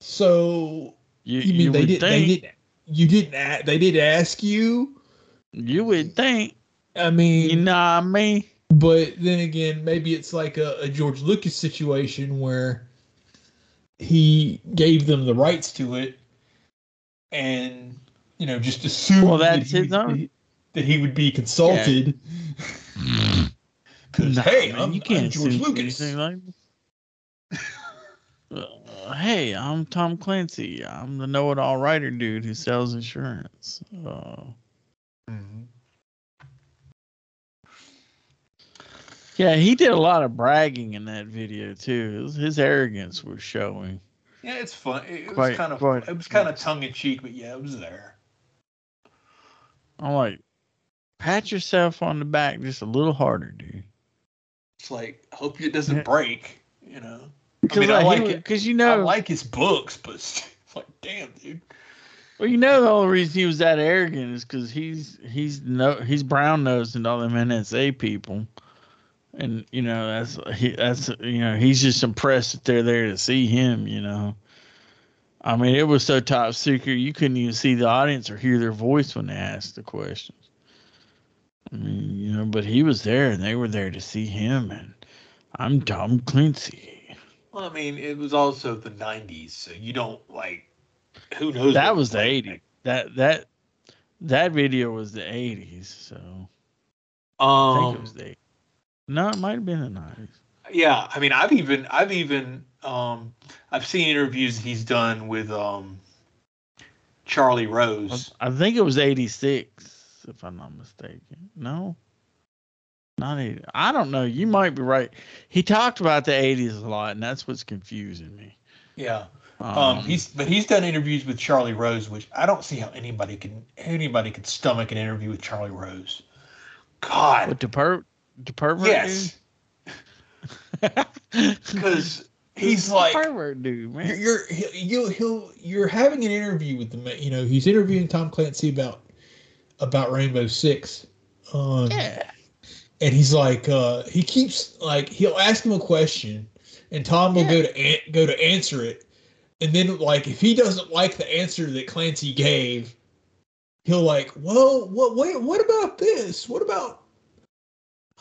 So you, you mean you they did? They think, did. You didn't. a- They didn't ask you. You would think, I mean, you know what I mean? But then again, maybe it's like a, a George Lucas situation where he gave them the rights to it, and you know just assumed Well, that's that, he, his own- that he would be consulted. Because Nah, hey, man, I'm, you can't I'm George Lucas. like Uh, hey, I'm Tom Clancy. I'm the know-it-all writer dude who sells insurance. Uh, Mhm. yeah, he did a lot of bragging in that video too. His, his arrogance was showing. Yeah, it's fun. It, was Quite- kind of quite- it was kind of tongue in cheek, but yeah, it was there. I'm like, pat yourself on the back just a little harder, dude. It's like hope it doesn't break. You know, Because mean, I like it. Because you I like his books, but it's like, damn, dude. Well, you know the only reason he was that arrogant is because he's he's no he's brown nosed and all them NSA people, and you know that's he that's you know he's just impressed that they're there to see him. You know, I mean it was so top secret you couldn't even see the audience or hear their voice when they asked the questions. I mean, you know, but he was there and they were there to see him, and I'm Tom Clancy. Well, I mean, it was also the '90s, so you don't like. Who knows? That was the 80s. That that that video was the 80s, so. I Um, think it was the 80s. No, it might have been the 90s. yeah, I mean, I've even, I've even, um, I've seen interviews he's done with um, Charlie Rose. I think it was 86, if I'm not mistaken. No? Not 80. I don't know. You might be right. He talked about the 80s a lot, and that's what's confusing me. Yeah. Um, Um, he's, but he's done interviews with Charlie Rose, which I don't see how anybody can, anybody could stomach an interview with Charlie Rose. God, What, the, per- the pervert? yes. because he's like pervert dude, man. you're, you're he'll you're having an interview with the you know he's interviewing Tom Clancy about about Rainbow Six. Um, yeah. And he's like uh he keeps like he'll ask him a question and tom will Yeah. go to an- go to answer it and then like if he doesn't like the answer that clancy gave he'll like well, what wait what about this what about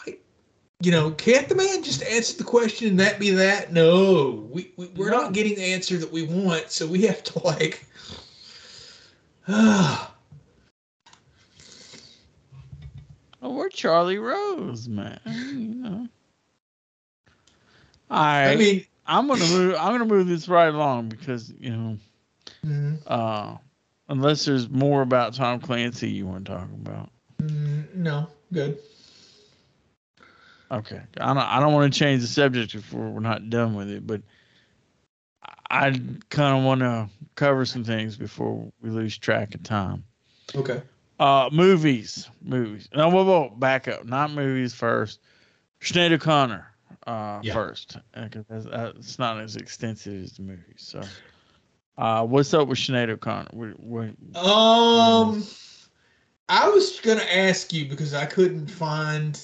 like you know can't the man just answer the question and that be that no we, we we're No. not getting the answer that we want so we have to like ah Oh, we're Charlie Rose, man. You know. All right. i mean I'm gonna move. I'm gonna move this right along because you know, mm, uh, unless there's more about Tom Clancy you want to talk about. mm, no good Okay, I don't. I don't want to change the subject before we're not done with it, but I kind of want to cover some things before we lose track of time. okay Uh, movies, movies. No, whoa, whoa, back up. Not movies first. Sinead O'Connor, uh, Yeah. first. Okay, that's, uh, it's not as extensive as the movies. So, uh, what's up with Sinead O'Connor? What, what, Um, I was gonna ask you because I couldn't find.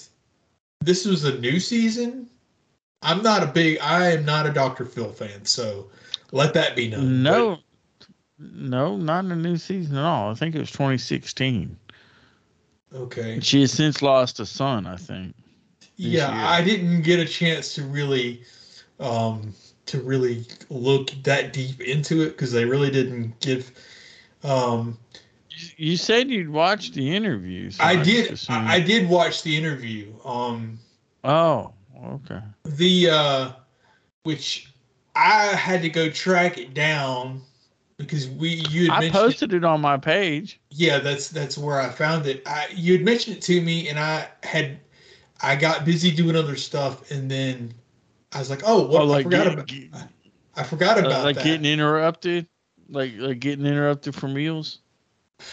This was a new season. I'm not a big. I am not a Doctor Phil fan, so let that be known. no, no, not in the new season at all. I think it was 2016. Okay. She has since lost a son. I think. Yeah, year. I didn't get a chance to really, um, to really look that deep into it because they really didn't give. Um, You- You said you'd watch the interview. so I just did. I, I did watch the interview. Um, Oh, okay. the uh which I had to go track it down because we you had I posted it on my page. yeah that's that's where I found it I you had mentioned it to me and I had I got busy doing other stuff and then I was like oh what oh, I forgot about get- I forgot uh, about like that getting interrupted, like like getting interrupted for meals.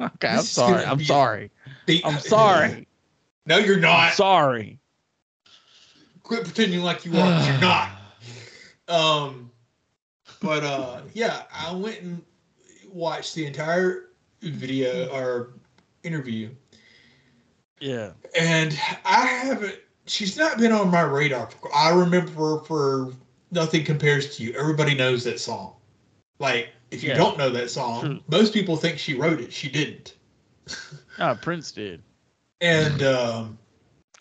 Okay, I'm sorry. I'm be- sorry. The- I'm sorry. no you're I'm not sorry. quit pretending like you are. you're not Um, but uh, yeah, I went and watched the entire video or interview, Yeah. and I haven't. She's not been on my radar. I remember her for nothing compares to you. Everybody knows that song. Like, if you Yeah. don't know that song, True. most people think she wrote it. She didn't. Oh, Prince did. And um,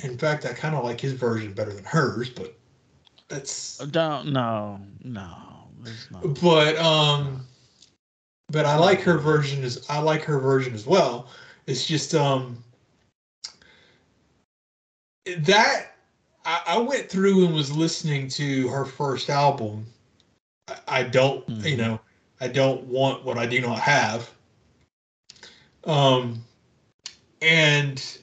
in fact, I kind of like his version better than hers. But that's Don't no no. Not. but um but i like her version as i like her version as well it's just um that i, I went through and was listening to her first album i, I don't you Mhm. know i don't want what i do not have um and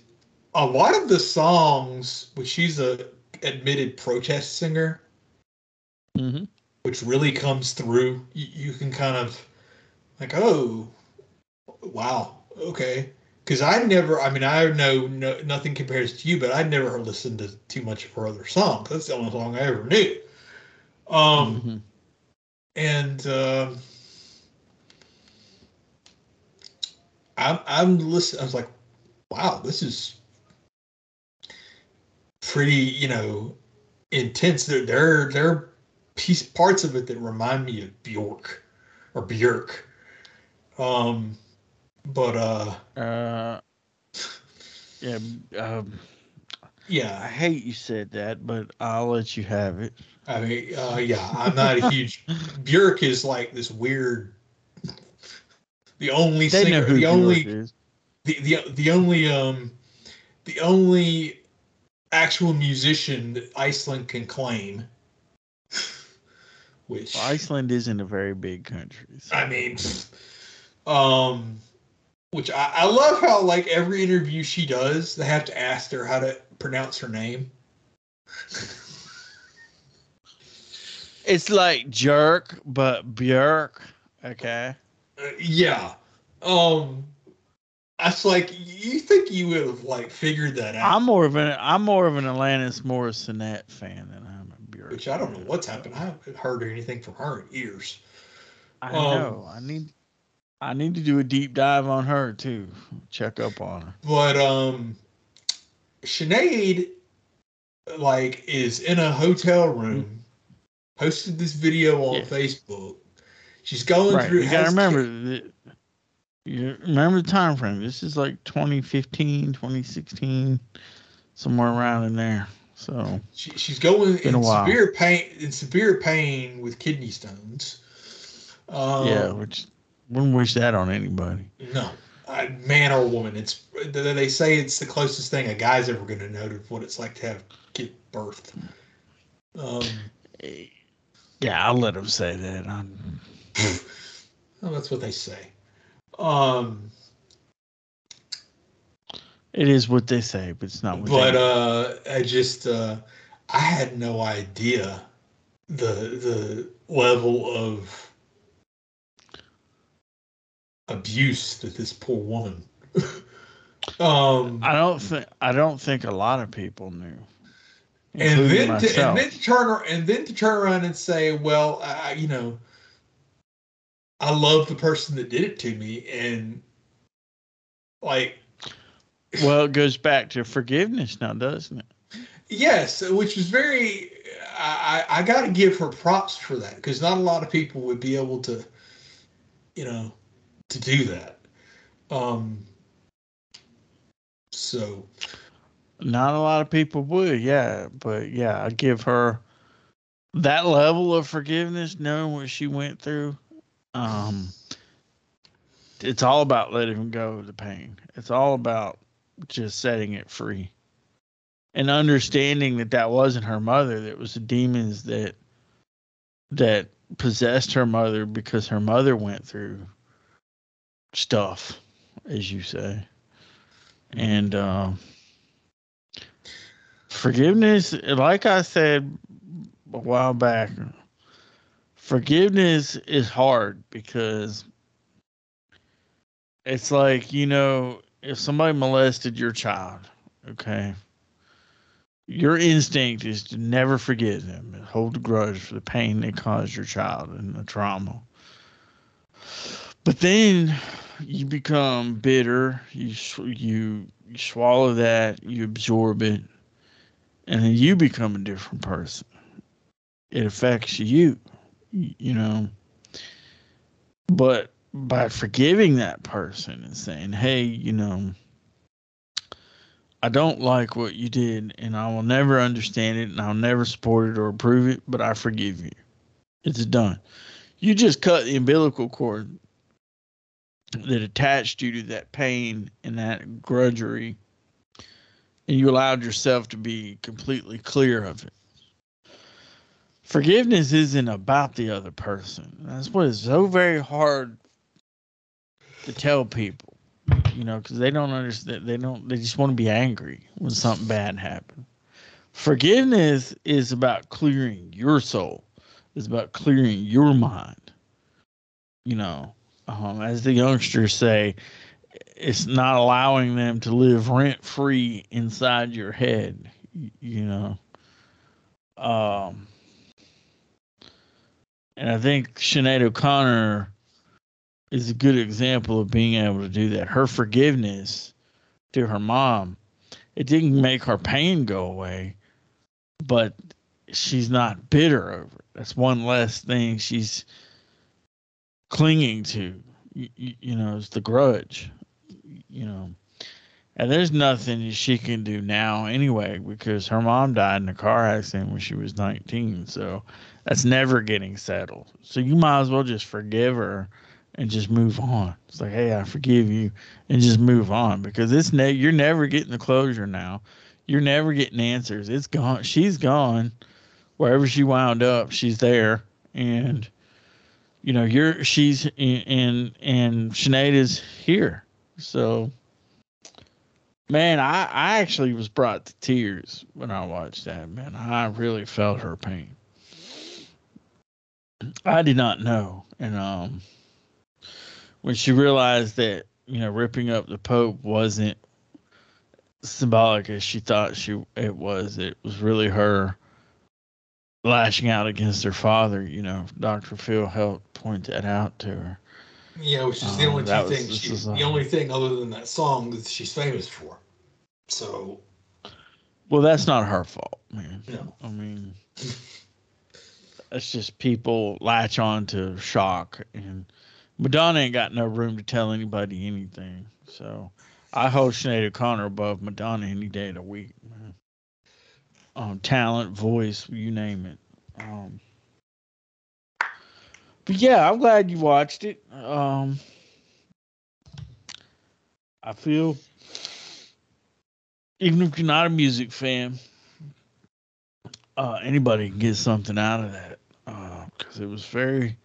a lot of the songs which she's a admitted protest singer hmm which really comes through. You, you can kind of like, oh, wow, okay. Because I never, I mean, I know no, nothing compares to you, but I'd never listened to too much of her other songs. That's the only song I ever knew. Um, Mhm. and um, I'm, I'm listening. I was like, wow, this is pretty, you know, intense. They're they're there are piece parts of it that remind me of Bjork or Björk. Um, but uh, Uh. Yeah. Um. I hate you said that, but I'll let you have it. I mean, uh, yeah, I'm not a huge Björk is like this weird. The only They singer, the Bjork only is. the, the the only um the only actual musician that Iceland can claim. Which Iceland isn't a very big country. so- I mean, um, which I, I love how like every interview she does, they have to ask her how to pronounce her name. It's like jerk, but Björk. Okay. Uh, yeah. Um, That's like you think you would have like figured that out. I'm more of an I'm more of an Alanis Morissette fan than I'm a Bjork. Which I don't know what's happened. I haven't heard anything from her in years. I Um, know. I need I need to do a deep dive on her too. Check up on her. But um Sinead like is in a hotel room, posted this video on Yeah. Facebook. She's going Right. through You gotta remember that you remember the time frame. This is like 2015, 2016, somewhere around in there. So she, she's going in severe pain in severe pain with kidney stones. Um, yeah, which wouldn't wish that on anybody. No, uh, man or woman. It's they say it's the closest thing a guy's ever going to know to what it's like to have give birth. Um, Yeah, I'll let him say that. Well, that's what they say. Um, it is what they say, but it's not what but uh, I just uh, I had no idea the the level of abuse that this poor woman. um, I don't think I don't think a lot of people knew. and then to, myself. and then to turn and then to turn around and say, well, I, you know, I love the person that did it to me, and like, well, it goes back to forgiveness now, doesn't it? yes, which was very. I I, I got to give her props for that because not a lot of people would be able to, you know, to do that. Um. So Not a lot of people would, yeah, but yeah, I give her that level of forgiveness, knowing what she went through. Um, it's all about letting go of the pain. It's all about just setting it free, and understanding that that wasn't her mother. That was the demons that that possessed her mother because her mother went through stuff, as you say, and. um forgiveness like i said a while back forgiveness is hard because it's like you know if somebody molested your child okay your instinct is to never forgive them and hold a grudge for the pain they caused your child and the trauma but then you become bitter you you you swallow that you absorb it and then you become a different person. It affects you, you know. But by forgiving that person and saying, hey, you know, I don't like what you did and I will never understand it and I'll never support it or approve it, but I forgive you. It's done. You just cut the umbilical cord that attached you to that pain and that grudgery and you allowed yourself to be completely clear of it. Forgiveness isn't about the other person. That's what is so very hard to tell people, you know, because they don't understand. They don't. They just want to be angry when something bad happened. Forgiveness is about clearing your soul. It's about clearing your mind. You know, um, as the youngsters say, it's not allowing them to live rent free inside your head you know um and i think Sinead o'connor is a good example of being able to do that her forgiveness to her mom it didn't make her pain go away but she's not bitter over it that's one less thing she's clinging to you, you know it's the grudge you know. And there's nothing she can do now anyway because her mom died in a car accident when she was 19. So that's never getting settled. So you might as well just forgive her and just move on. It's like, hey, I forgive you, and just move on because it's ne- you're never getting the closure now. You're never getting answers. It's gone. She's gone. Wherever she wound up, she's there, and you know you're she's in and and Sinead is here. So, man, I, I actually was brought to tears when I watched that. Man, I really felt her pain. I did not know, and um, when she realized that you know, ripping up the Pope wasn't symbolic as she thought she it was. It was really her lashing out against her father. You know, Dr. Phil helped point that out to her. Yeah, which is the Um, only two was- things. She, uh, the only thing other than that song that she's famous for. So Well, that's not her fault, man. No. I mean, it's just people latch on to shock, and Madonna ain't got no room to tell anybody anything. So I hold Sinead O'Connor above Madonna any day of the week. Um, talent, voice, you name it. Um, but yeah, I'm glad you watched it. Um, I feel even if you're not a music fan, uh, anybody can get something out of that because it was very.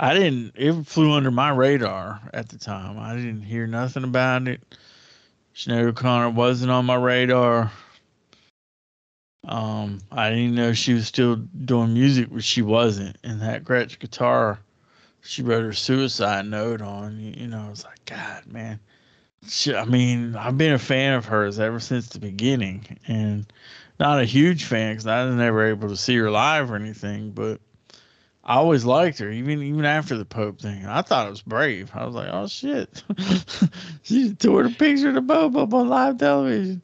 I didn't. It flew under my radar at the time. I didn't hear nothing about it. Sinead O'Connor wasn't on my radar. Um, I didn't know she was still doing music, but she wasn't. And that Gretsch guitar, she wrote her suicide note on. You, you know, I was like, God, man. She, I mean, I've been a fan of hers ever since the beginning, and not a huge fan because I was never able to see her live or anything. But I always liked her, even even after the Pope thing. I thought it was brave. I was like, oh shit, she tore the picture of the Pope up on live television.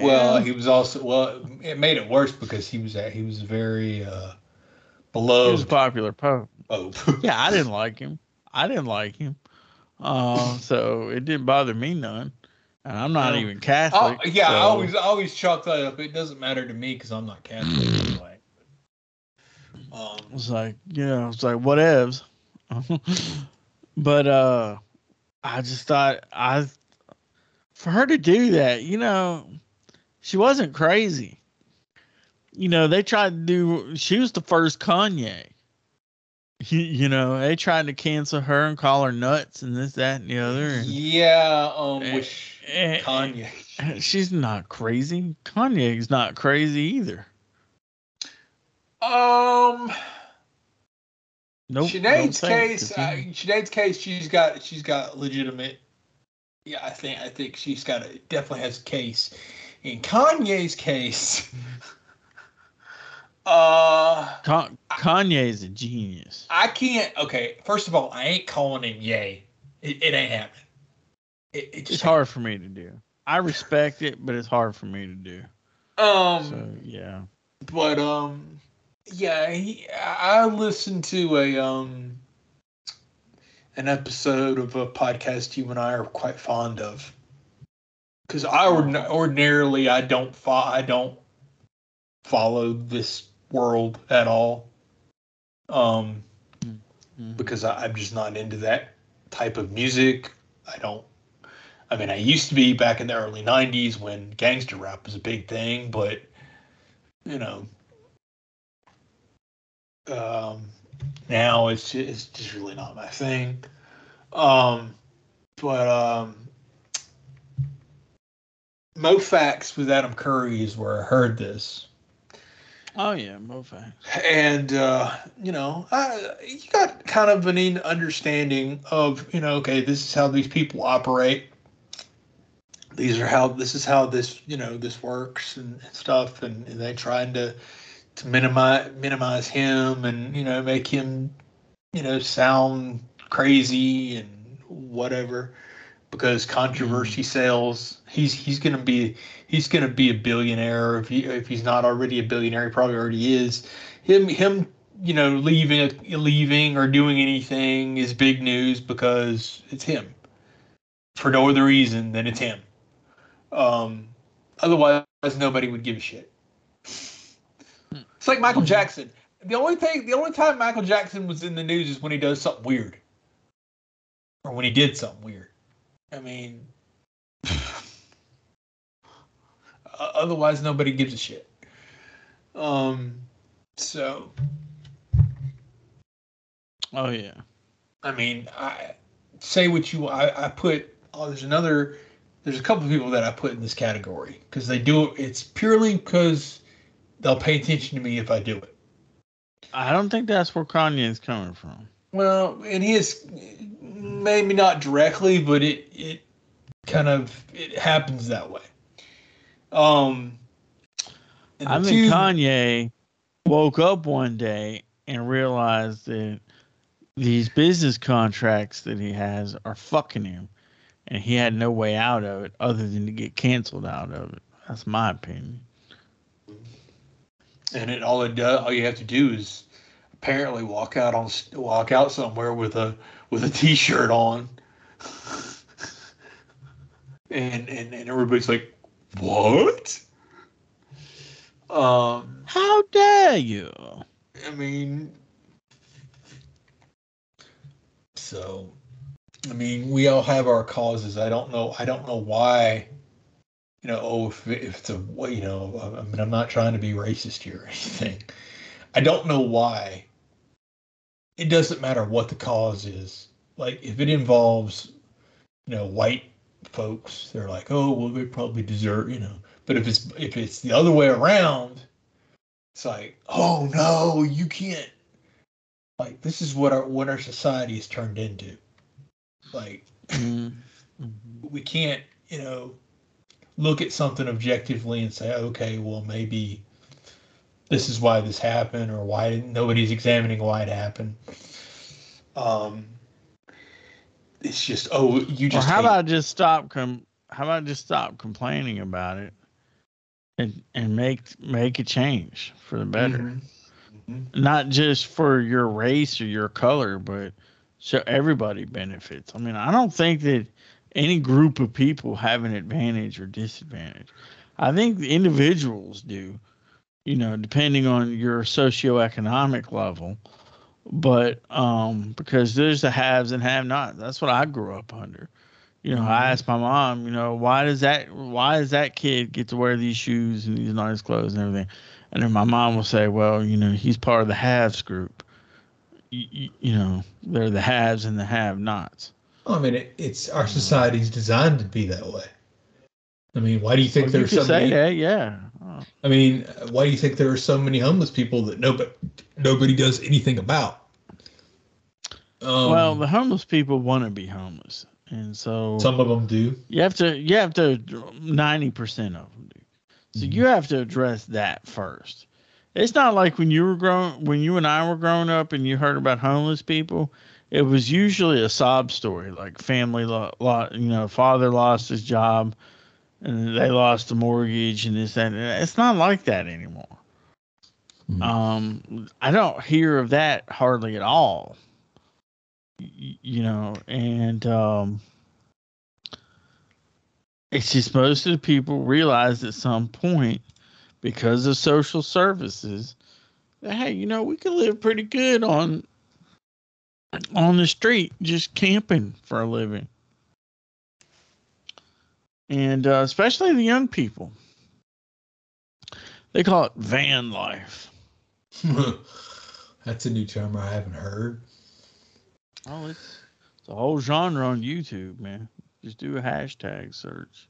Well, he was also well. It made it worse because he was at, he was very uh, he was a beloved popular Pope. Pope. Yeah, I didn't like him. I didn't like him. Uh, so it didn't bother me none. And I'm not No. even Oh, Catholic. yeah, I always I always chalk that up. It doesn't matter to me because I'm not Catholic anyway. Um, It was like, you know, it's like whatevs. but uh I just thought I for her to do that, you know, she wasn't crazy. You know, they tried to do she was the first Kanye. You, you know, they tried to cancel her and call her nuts and this, that, and the other. And, yeah, um, Eh, which eh, Kanye. She's not crazy. Kanye's not crazy either. Um, Nope. Sinead's think, uh, Sinead's case, she's got she's got legitimate. Yeah, I think I think she's got a definitely has a case. In Kanye's case, uh, Ka- Kanye's a genius. I can't. Okay, first of all, I ain't calling him Yay. It, it ain't happening. It, it just It's hard for me to do. I respect it, but it's hard for me to do. Um, So yeah. but um, yeah, he, I listened to a um an episode of a podcast you and I are quite fond of. Because I ordin- ordinarily I don't fo- I don't follow this world at all. Um, Mhm. because I, I'm just not into that type of music. I don't. I mean, I used to be back in the early '90s when gangster rap was a big thing, but you know, um, now it's just, it's just really not my thing. Um, but um, MoFax with Adam Curry is where I heard this Oh yeah, Mofang. and uh, you know, I, you got kind of an in- understanding of you know, okay, this is how these people operate. These are how this is how this you know this works and, and stuff, and, and they trying to to minimize minimize him and you know make him you know sound crazy and whatever because controversy sells. He's he's gonna be he's gonna be a billionaire if he if he's not already a billionaire. He probably already is. Him him you know leaving leaving or doing anything is big news because it's him. For no other reason than it's him. Um, otherwise, nobody would give a shit. It's like Michael Jackson. The only thing, the only time Michael Jackson was in the news is when he does something weird, or when he did something weird. I mean, otherwise nobody gives a shit. Um, so Oh yeah. I mean, I say what you. I, I put. Oh, there's another. There's a couple of people that I put in this category because they do it. It's purely because they'll pay attention to me if I do it. I don't think that's where Kanye's coming from. Well, and his, mm, maybe not directly, but it it kind of it happens that way. Um, I think two- Kanye woke up one day and realized that these business contracts that he has are fucking him, and he had no way out of it other than to get canceled out of it. That's my opinion. And it all it does, all you have to do is apparently walk out on walk out somewhere with a with a t-shirt on, and and, and everybody's like, what? Um, How dare you? I mean, so, I mean, we all have our causes. I don't know. I don't know why. You know, oh, if, if it's a, you know, I mean, I'm not trying to be racist here or anything. I don't know why. It doesn't matter what the cause is. Like, if it involves, you know, white folks, they're like, oh, well, they probably deserve, you know. But if it's if it's the other way around, it's like, oh no, you can't. Like this is what our what our society has turned into. Like Mm. we can't, you know, look at something objectively and say, okay, well maybe this is why this happened or why nobody's examining why it happened. Um, it's just oh you Or just how about just stop com- How about just stop complaining about it, and and make make a change for the better. Mhm. Mhm. not just for your race or your color, but so everybody benefits. I mean, I don't think that any group of people have an advantage or disadvantage. I think the individuals do, you know, depending on your socioeconomic level. But um, because there's the haves and have not. That's what I grew up under. You know, I Mhm. asked my mom, you know, why does that why does that kid get to wear these shoes and these nice clothes and everything? And then my mom will say, well, you know, he's part of the haves group. You, you, you know, they're the haves and the have nots. I mean, it, it's our society's designed to be that way. I mean, why do you think Well, there's so many? that, yeah. Oh, I mean, why do you think there are so many homeless people that nobody nobody does anything about? Um, well, the homeless people want to be homeless, and so some of them do. you have to you have to ninety percent of them do. So Mhm. you have to address that first. It's not like when you were growing when you and I were growing up and you heard about homeless people. It was usually a sob story, like family, lot, lo- you know, father lost his job, and they lost the mortgage and this and that. It's not like that anymore. Mhm. Um, I don't hear of that hardly at all. Y- you know, and um, it's just most of the people realize at some point because of social services that hey, you know, we can live pretty good on on the street just camping for a living. And uh, especially the young people. They call it van life. That's a new term I haven't heard. Oh, it's it's a whole genre on YouTube, man. Just do a hashtag search.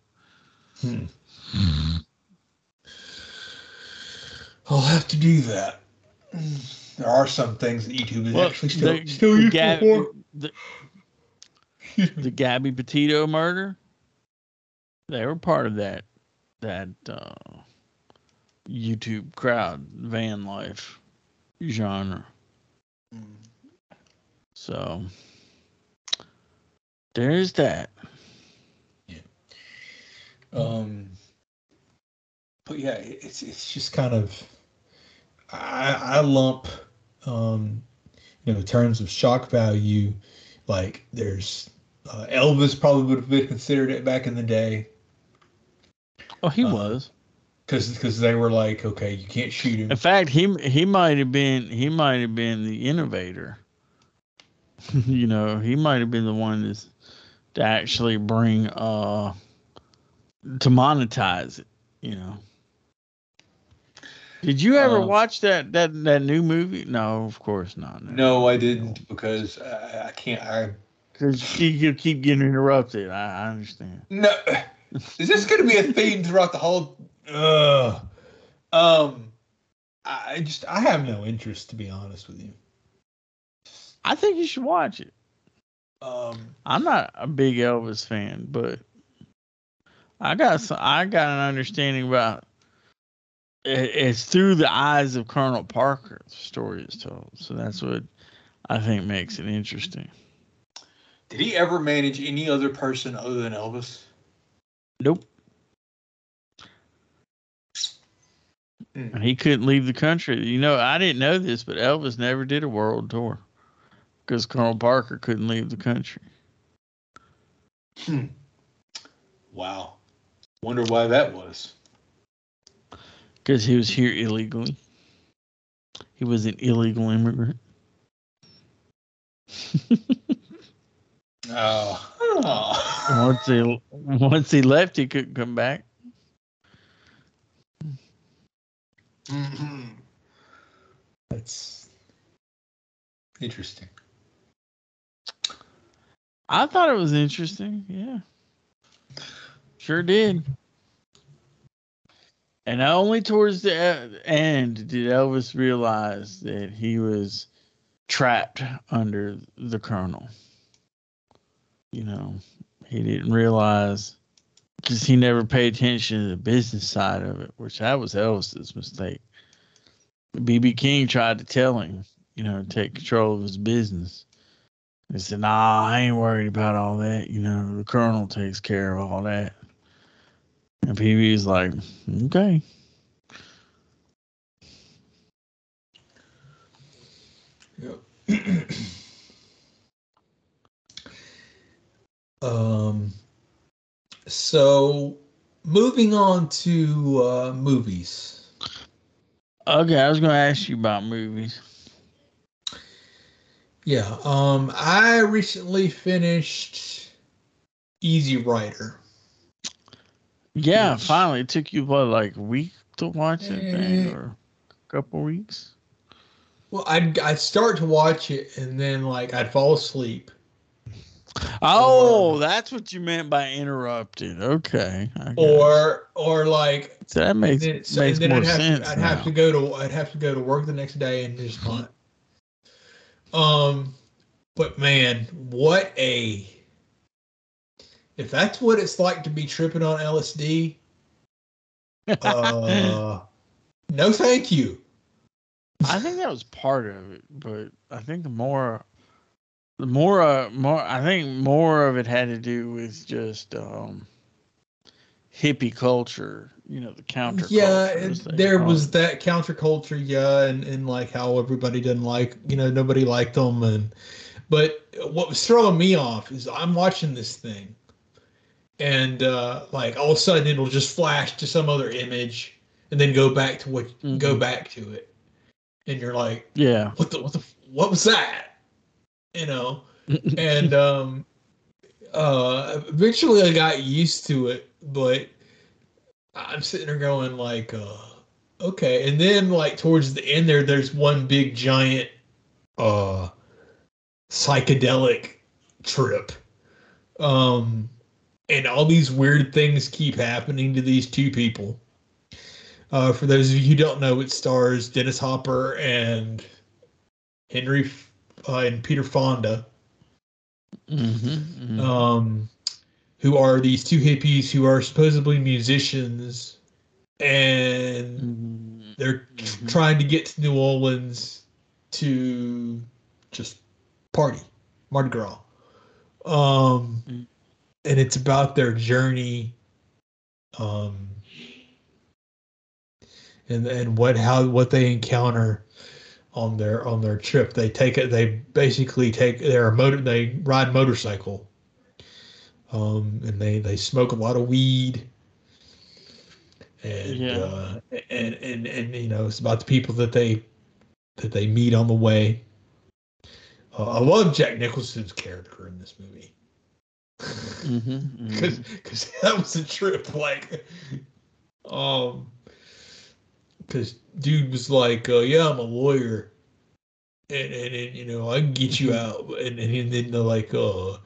Hmm. I'll have to do that. There are some things that YouTube is actually still, the- still the useful Gab- for. the, the Gabby Petito murder. They were part of that that uh, YouTube crowd van life genre. So there's that. Yeah. Um, but yeah, it's it's just kind of I I lump um you know in terms of shock value, like there's uh, Elvis probably would have been considered it back in the day Oh, he Uh, was. because because they were like okay you can't shoot him In fact, he he might have been he might have been the innovator. you know, he might have been the one that's, to actually bring uh to monetize it. You know. Did you ever Um, watch that that that new movie? No, of course not. No, I didn't because I, I can't. I because you, keep getting interrupted. I, I understand. no. Is this going to be a theme throughout the whole? Uh, um, I just I have no interest to be honest with you. I think you should watch it. Um, I'm not a big Elvis fan, but I got some, I got an understanding about it's through the eyes of Colonel Parker the story is told. So that's what I think makes it interesting. did he ever manage any other person other than Elvis? Nope. And he couldn't leave the country. You know, I didn't know this, but Elvis never did a world tour because Colonel Parker couldn't leave the country. Hmm. Wow. Wonder why that was. Because he was here illegally. He was an illegal immigrant. Oh. oh. once he once he left, he couldn't come back. Mhm. That's interesting. I thought it was interesting. Yeah, sure did. And only towards the end did Elvis realize that he was trapped under the colonel. You know, he didn't realize because he never paid attention to the business side of it, which that was Elvis's mistake. BB King tried to tell him, you know, take control of his business. He said, "Nah, I ain't worried about all that. You know, the colonel takes care of all that." And BB's like, "Okay." Um, so moving on to uh, movies. Okay, I was gonna ask you about movies. Yeah. Um, I recently finished Easy Rider. Yeah, Which- finally, it took you what, like a week to watch it, thing, Eh. or a couple weeks? Well, I'd I'd start to watch it and then like I'd fall asleep. Oh, Or- that's what you meant by interrupted. Okay, I got it. Or or like so that makes and then, so- makes more I'd have sense. To, I'd now. have to go to I'd have to go to work the next day and just not. Um, but man, what a if that's what it's like to be tripping on LSD. Uh, no, thank you. I think that was part of it, but I think the more, the more, uh, more, I think more of it had to do with just um, hippie culture. You know, the counter. yeah, it- there was that counterculture, yeah, and, and like how everybody didn't like, you know, nobody liked them, and but what was throwing me off is I'm watching this thing, and uh, like all of a sudden it'll just flash to some other image, and then go back to what go Mhm. back to it, and you're like, Yeah. what the what the what was that, you know? and um uh eventually I got used to it, but I'm sitting there going like uh okay. And then like towards the end there there's one big giant uh psychedelic trip. Um and all these weird things keep happening to these two people. Uh, for those of you who don't know, it stars Dennis Hopper and Henry uh, and Peter Fonda hmm um, who are these two hippies who are supposedly musicians, and hmm they're Mhm. trying to get to New Orleans to just party, Mardi Gras. Um, Mm. And it's about their journey, um, and and what how what they encounter on their on their trip. They take it. They basically take their motor. They ride motorcycle. Um, and they they smoke a lot of weed. And Yeah. uh, and and and you know it's about the people that they that they meet on the way. Uh, I love Jack Nicholson's character in this movie because that was a trip. Like, um, because dude was like, uh, "Yeah, I'm a lawyer, and, and and you know I can get you out." And and then they're like, "Uh,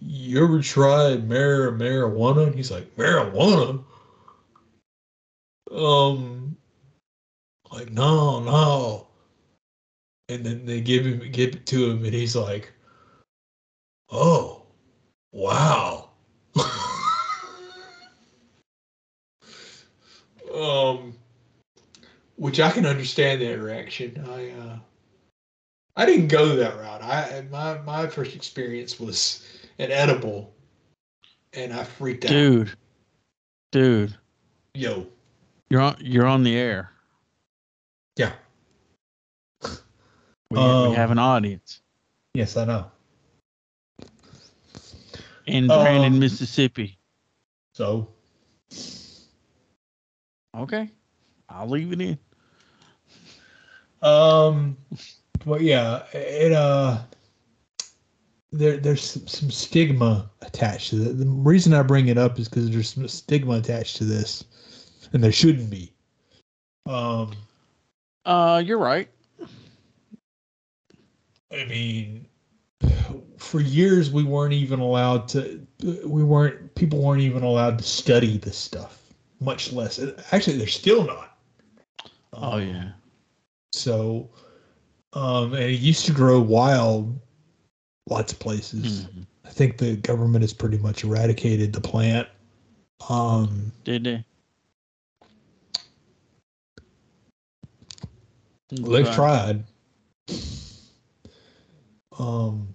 you ever tried mar- marijuana?" And he's like, "Marijuana." Um, like no, no. And then they give him give it to him, and he's like, "Oh, Wow. um, which I can understand that reaction. I uh, I didn't go that route. I my my first experience was an edible, and I freaked out. Dude, dude, yo, you're on you're on the air. Yeah. We, um, we have an audience. Yes, I know in um, Brandon, Mississippi. So Okay, I'll leave it in. Um, well, yeah, it uh, there there's some, some stigma attached to it. The reason I bring it up is because there's some stigma attached to this, and there shouldn't be. Um, Uh, you're right. I mean, for years we weren't even allowed to. We weren't. People weren't even allowed to study this stuff. Much less. Actually, they're still not. Oh Um, yeah. So, um, and it used to grow wild, lots of places. Mhm. I think the government has pretty much eradicated the plant. Um, Did they? they've tried. Um,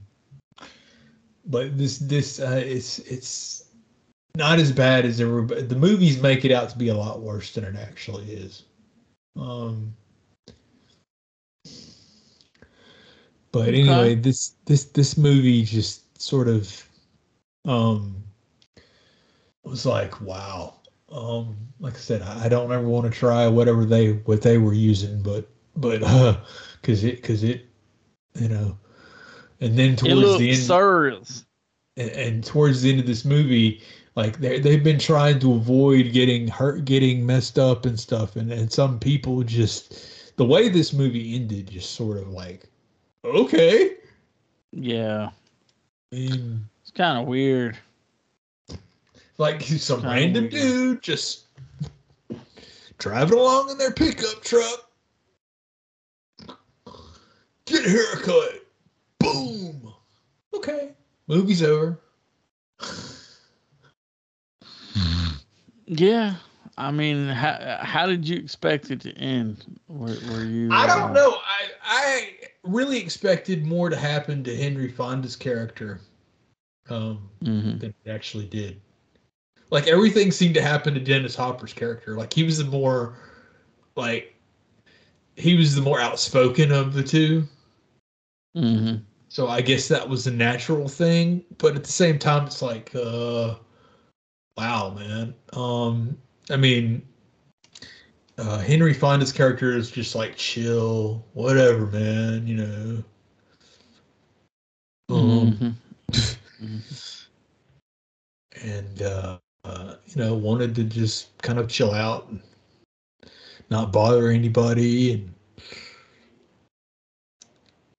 but this this uh, it's it's not as bad as everybody. The movies make it out to be a lot worse than it actually is. Um, but Okay. anyway, this this this movie just sort of um was like wow. Um, like I said, I, I don't ever want to try whatever they what they were using, but but uh, cause it cause it you know, and then towards the end serious. and, and towards the end of this movie, like they they've been trying to avoid getting hurt, getting messed up and stuff, and and some people just the way this movie ended, just sort of like, okay, Yeah, I mean, it's kind of weird. like some Kinda random weird. dude just driving along in their pickup truck, get a haircut, boom, okay, movie's over. Yeah, I mean, how how did you expect it to end? Were, were you? I uh, don't know. I I really expected more to happen to Henry Fonda's character um, mhm. than it actually did. Like everything seemed to happen to Dennis Hopper's character. Like he was the more like he was the more outspoken of the two. Mhm. So I guess that was a natural thing, but at the same time, it's like, uh, wow, man. Um, I mean, uh, Henry Fonda's character is just like chill, whatever, man. You know. Um, Mhm. Mhm. and uh, uh, you know, wanted to just kind of chill out and not bother anybody, and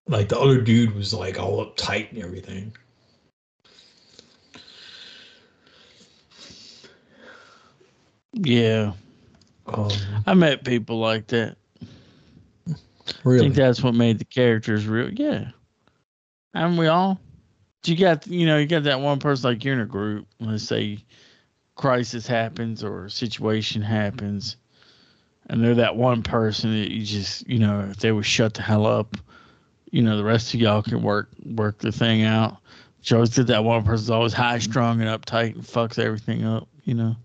like the other dude was like all uptight and everything. Yeah, Um, I met people like that. I think that's what made the characters real. Yeah, haven't we all? You got you know you got that one person like you're in a group. Let's say crisis happens or situation happens, and they're that one person that you just you know if they would shut the hell up, you know the rest of y'all can work work the thing out. You always get that one person's always high strung and uptight and fucks everything up. You know.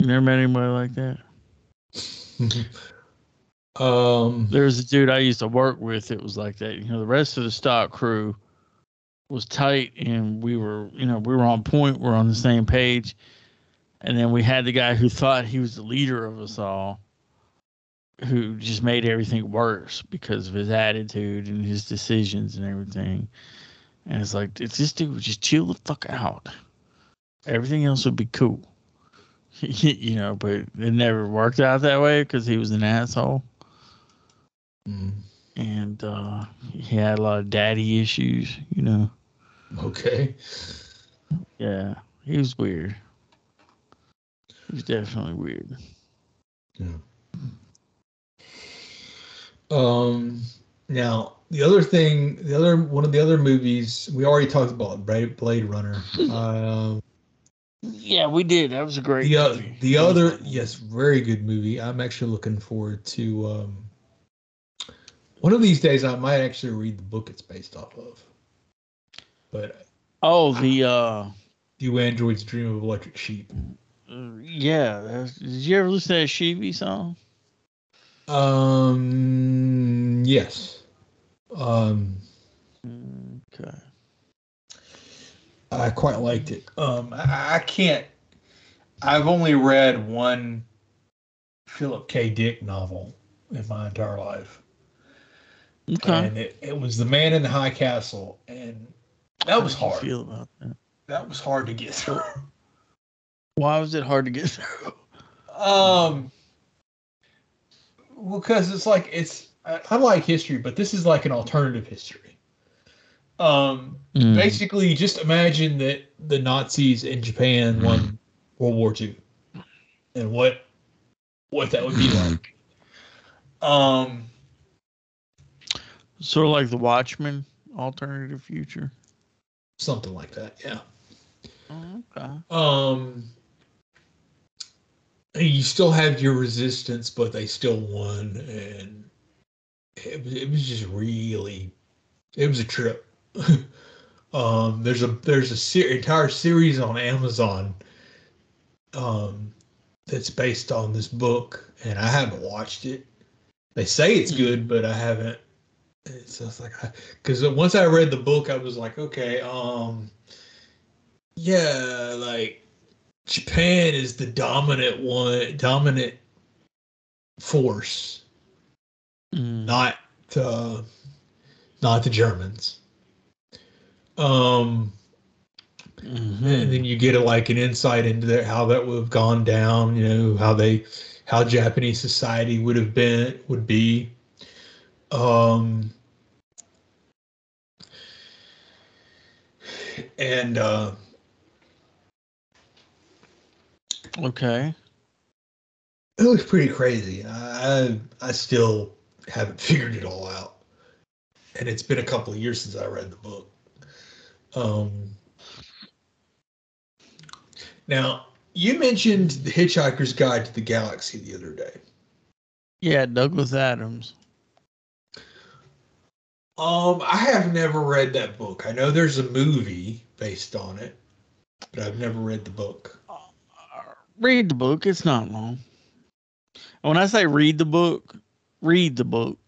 You never met anybody like that. um, There was a dude I used to work with. It was like that. You know, the rest of the stock crew was tight, and we were, you know, we were on point. We're on the same page. And then we had the guy who thought he was the leader of us all, who just made everything worse because of his attitude and his decisions and everything. And it's like, if this dude would just chill the fuck out, everything else would be cool. you know, but it never worked out that way because he was an asshole mm, and uh, he had a lot of daddy issues. You know, okay. yeah, he was weird. He was definitely weird. Um, now the other thing, the other one of the other movies we already talked about, Blade, Blade Runner. um, Yeah, we did. That was a great The, uh, the other, yes, very good movie. I'm actually looking forward to. Um, one of these days, I might actually read the book it's based off of. But Oh, the uh, Do Androids Dream of Electric Sheep? yeah. Did you ever listen to that Sheevy song? Um, yes. Um, Okay. I quite liked it. Um, I, I can't. I've only read one Philip K. Dick novel in my entire life. Okay. And it, it was The Man in the High Castle. And that was How did you hard. Feel about that? that was hard to get through. Why was it hard to get through? Um, Well, because it's like, it's, I, I like history, but this is like an alternative history. Um, Mm. basically, just imagine that the Nazis in Japan won World War II and what what that would be like. um, Sort of like the Watchmen alternative future. Something like that, yeah. Okay. Um, you still have your resistance, but they still won, and it, was- it was just really, it was a trip. um, there's a there's a ser- entire series on Amazon, um, that's based on this book, and I haven't watched it. They say it's good, but I haven't. It's just like because once I read the book, I was like, okay, um, yeah, like Japan is the dominant one, dominant force, Mm. not uh, not the Germans. Um, Mhm. and then you get a, like an insight into that, how that would have gone down. You know how they, how Japanese society would have been would be. Um, and uh, Okay. it was pretty crazy. I I I still haven't figured it all out, and it's been a couple of years since I read the book. Um, now you mentioned the Hitchhiker's Guide to the Galaxy the other day. Yeah, Douglas Adams. Um, I have never read that book. I know there's a movie based on it, but I've never read the book. Read the book. It's not long. When I say read the book, read the book.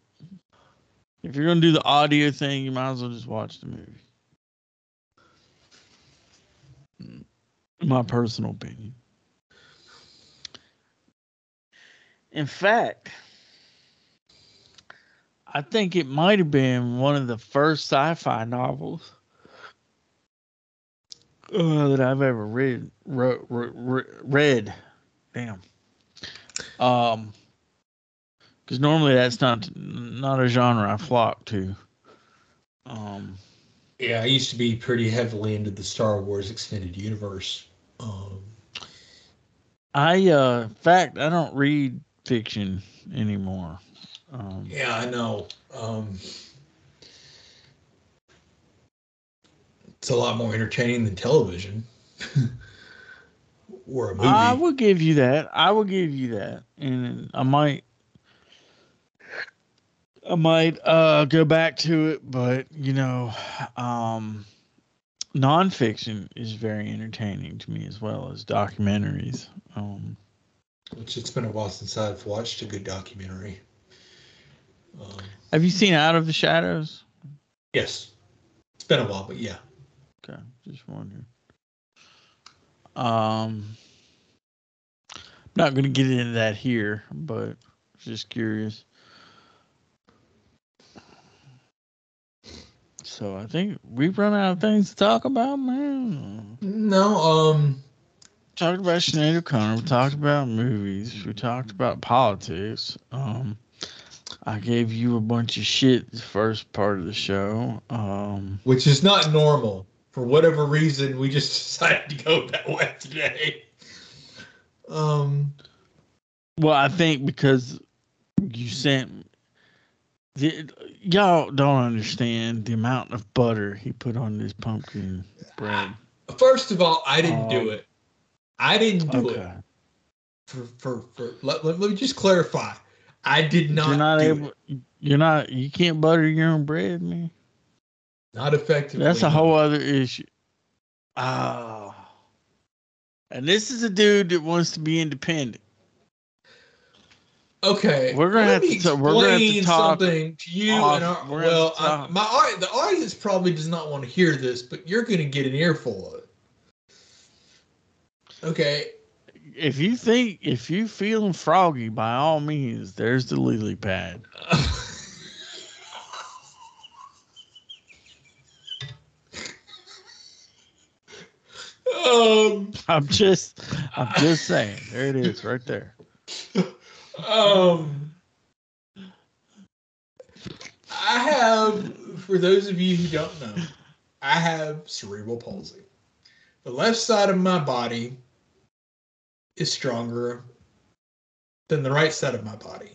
If you're gonna do the audio thing, you might as well just watch the movie. My personal opinion. In fact, I think it might have been one of the first sci-fi novels uh, that I've ever read. Ro- re- read, damn. Um, because normally that's not not a genre I flock to. Um, Yeah, I used to be pretty heavily into the Star Wars extended universe. Um, I uh, in fact, I don't read fiction anymore. Um, yeah, I know. Um, it's a lot more entertaining than television or a movie. I will give you that. I will give you that, and I might, I might uh go back to it, but you know, um, nonfiction is very entertaining to me as well as documentaries. Um, Which it's been a while since I've watched a good documentary. Um, have you seen Out of the Shadows? yes, it's been a while, but yeah. Just wondering. Um, not going to get into that here, but just curious. So I think we've run out of things to talk about, man. No, um, Talked about Sinead O'Connor. We talked about movies. We talked about politics. Um, I gave you a bunch of shit the first part of the show. Um, which is not normal. For whatever reason, we just decided to go that way today. Um, Well, I think because you sent the, y'all don't understand the amount of butter he put on this pumpkin bread. first of all, I didn't Um, do it. I didn't do Okay. it for for for. Let, let, let me just clarify. I did not. you're not able. It. You're not. You can't butter your own bread, man. Not effectively. That's a whole other issue. Oh. And this is a dude that wants to be independent. Okay, We're gonna let have me to- we're gonna have to explain talk something to you off- and our, well, I, my the audience probably does not want to hear this, but you're going to get an earful of it. Okay, If you think if you feeling froggy, by all means, there's the lily pad. um, I'm just I'm just saying. There it is, right there. um, I have, for those of you who don't know, I have cerebral palsy. The left side of my body is stronger than the right side of my body.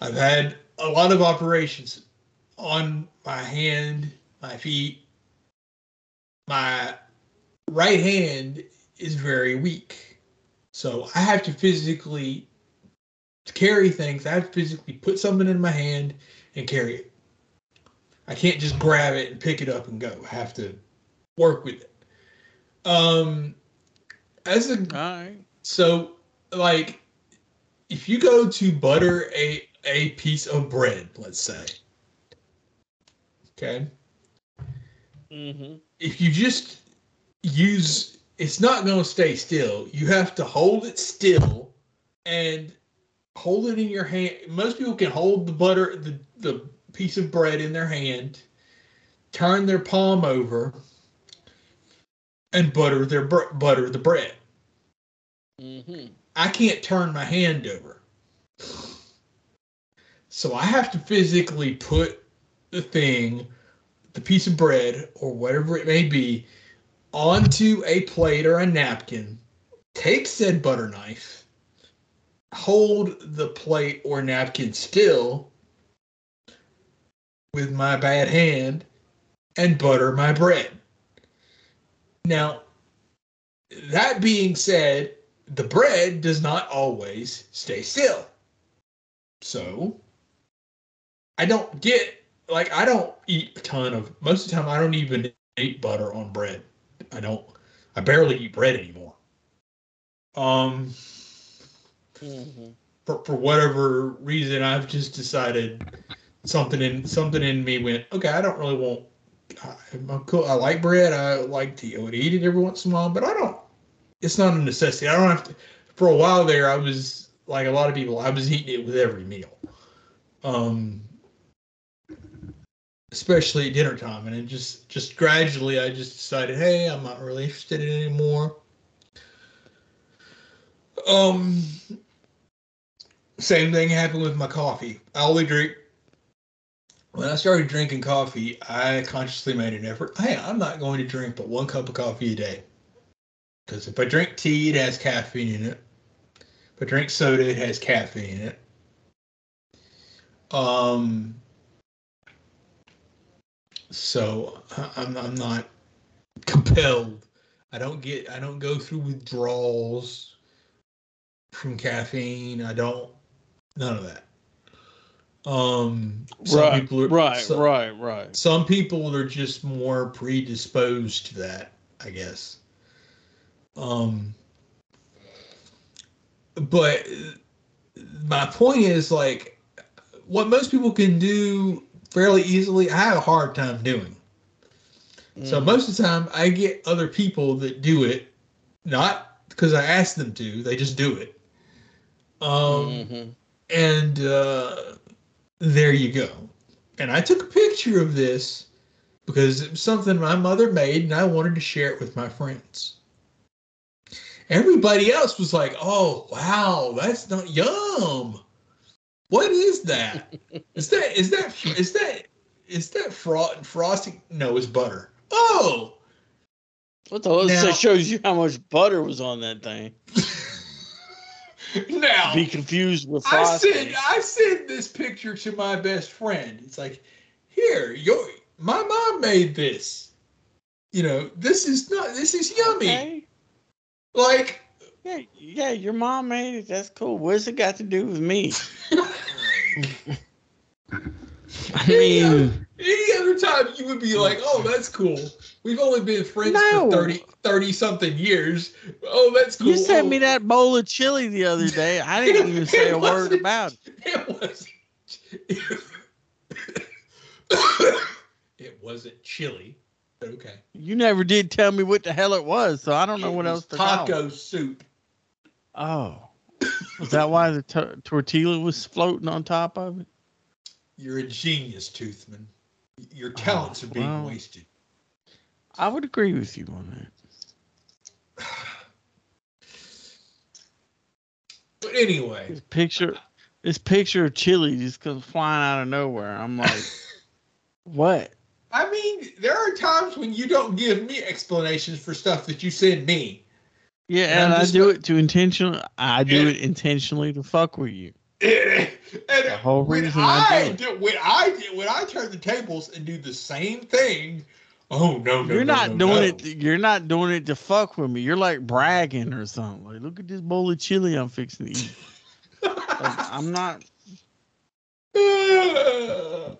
I've had a lot of operations on my hand, my feet. My right hand is very weak. So I have to physically carry things. I have to physically put something in my hand and carry it. I can't just grab it and pick it up and go. I have to work with it. Um as a right. so like if you go to butter a a piece of bread, let's say. Okay? Mm-hmm. if you just use it's not going to stay still you have to hold it still and hold it in your hand most people can hold the butter the, the piece of bread in their hand turn their palm over and butter their br- butter the bread Mm-hmm. I can't turn my hand over. So I have to physically put the thing, the piece of bread or whatever it may be, onto a plate or a napkin, take said butter knife, hold the plate or napkin still with my bad hand, and butter my bread. Now, that being said, the bread does not always stay still. So I don't get like I don't eat a ton of most of the time I don't even eat butter on bread. I don't I barely eat bread anymore. Um Mm-hmm. for, for whatever reason I've just decided something in something in me went, okay, I don't really want I, I'm cool. I like bread. I like to, I eat it every once in a while, but I don't it's not a necessity. I don't have to. For a while there, I was like a lot of people. I was eating it with every meal, um, especially dinner time. And it just, just gradually, I just decided, hey, I'm not really interested in it anymore. Um, same thing happened with my coffee. I only drink. When I started drinking coffee, I consciously made an effort. Hey, I'm not going to drink but one cup of coffee a day. Because if I drink tea, it has caffeine in it. If I drink soda, it has caffeine in it. Um. So I'm I'm not compelled. I don't get I don't go through withdrawals from caffeine. I don't none of that. Um. Some Right, people are right, some- right, right. some people are just more predisposed to that, I guess. Um, but my point is like what most people can do fairly easily, I have a hard time doing. So Mhm. most of the time, I get other people that do it, not because I ask them to, they just do it. Um, Mhm. and uh, there you go. And I took a picture of this because it was something my mother made and I wanted to share it with my friends. Everybody else was like, oh, wow, that's not yum. What is that? is that is that is that is that fro- frosting? No, it's butter. Oh, What the hell? Now- That shows you how much butter was on that thing. now Be confused with I frosting. sent I sent this picture to my best friend. It's like, here, your my mom made this. You know, this is not this is yummy. Okay. Like, Yeah, yeah, your mom made it. That's cool. What's it got to do with me? I mean, any other time you would be like, oh, that's cool. We've only been friends No. for 30, 30 something years. Oh, that's cool. you sent me that bowl of chili the other day. I didn't even say a word about it. It was. it wasn't chili. Okay. You never did tell me what the hell it was, so I don't know what else to call. Taco soup. Oh, was that why the to- tortilla was floating on top of it? You're a genius, Toothman. Your oh, talents are being well. wasted. I would agree with you on that. But anyway, This picture, this picture of chili just comes flying out of nowhere. I'm like, what? I mean, there are times when you don't give me explanations for stuff that you send me. Yeah, And and I'm I just do like- it to intentionally. I do Yeah. it intentionally to fuck with you. and The whole when reason I I, do it. do, when I do, when I turn the tables and do the same thing, oh no, no, You're no, not no, doing no. it. You're not doing it to fuck with me. You're like bragging or something. Like, look at this bowl of chili I'm fixing to eat. Like, I'm not.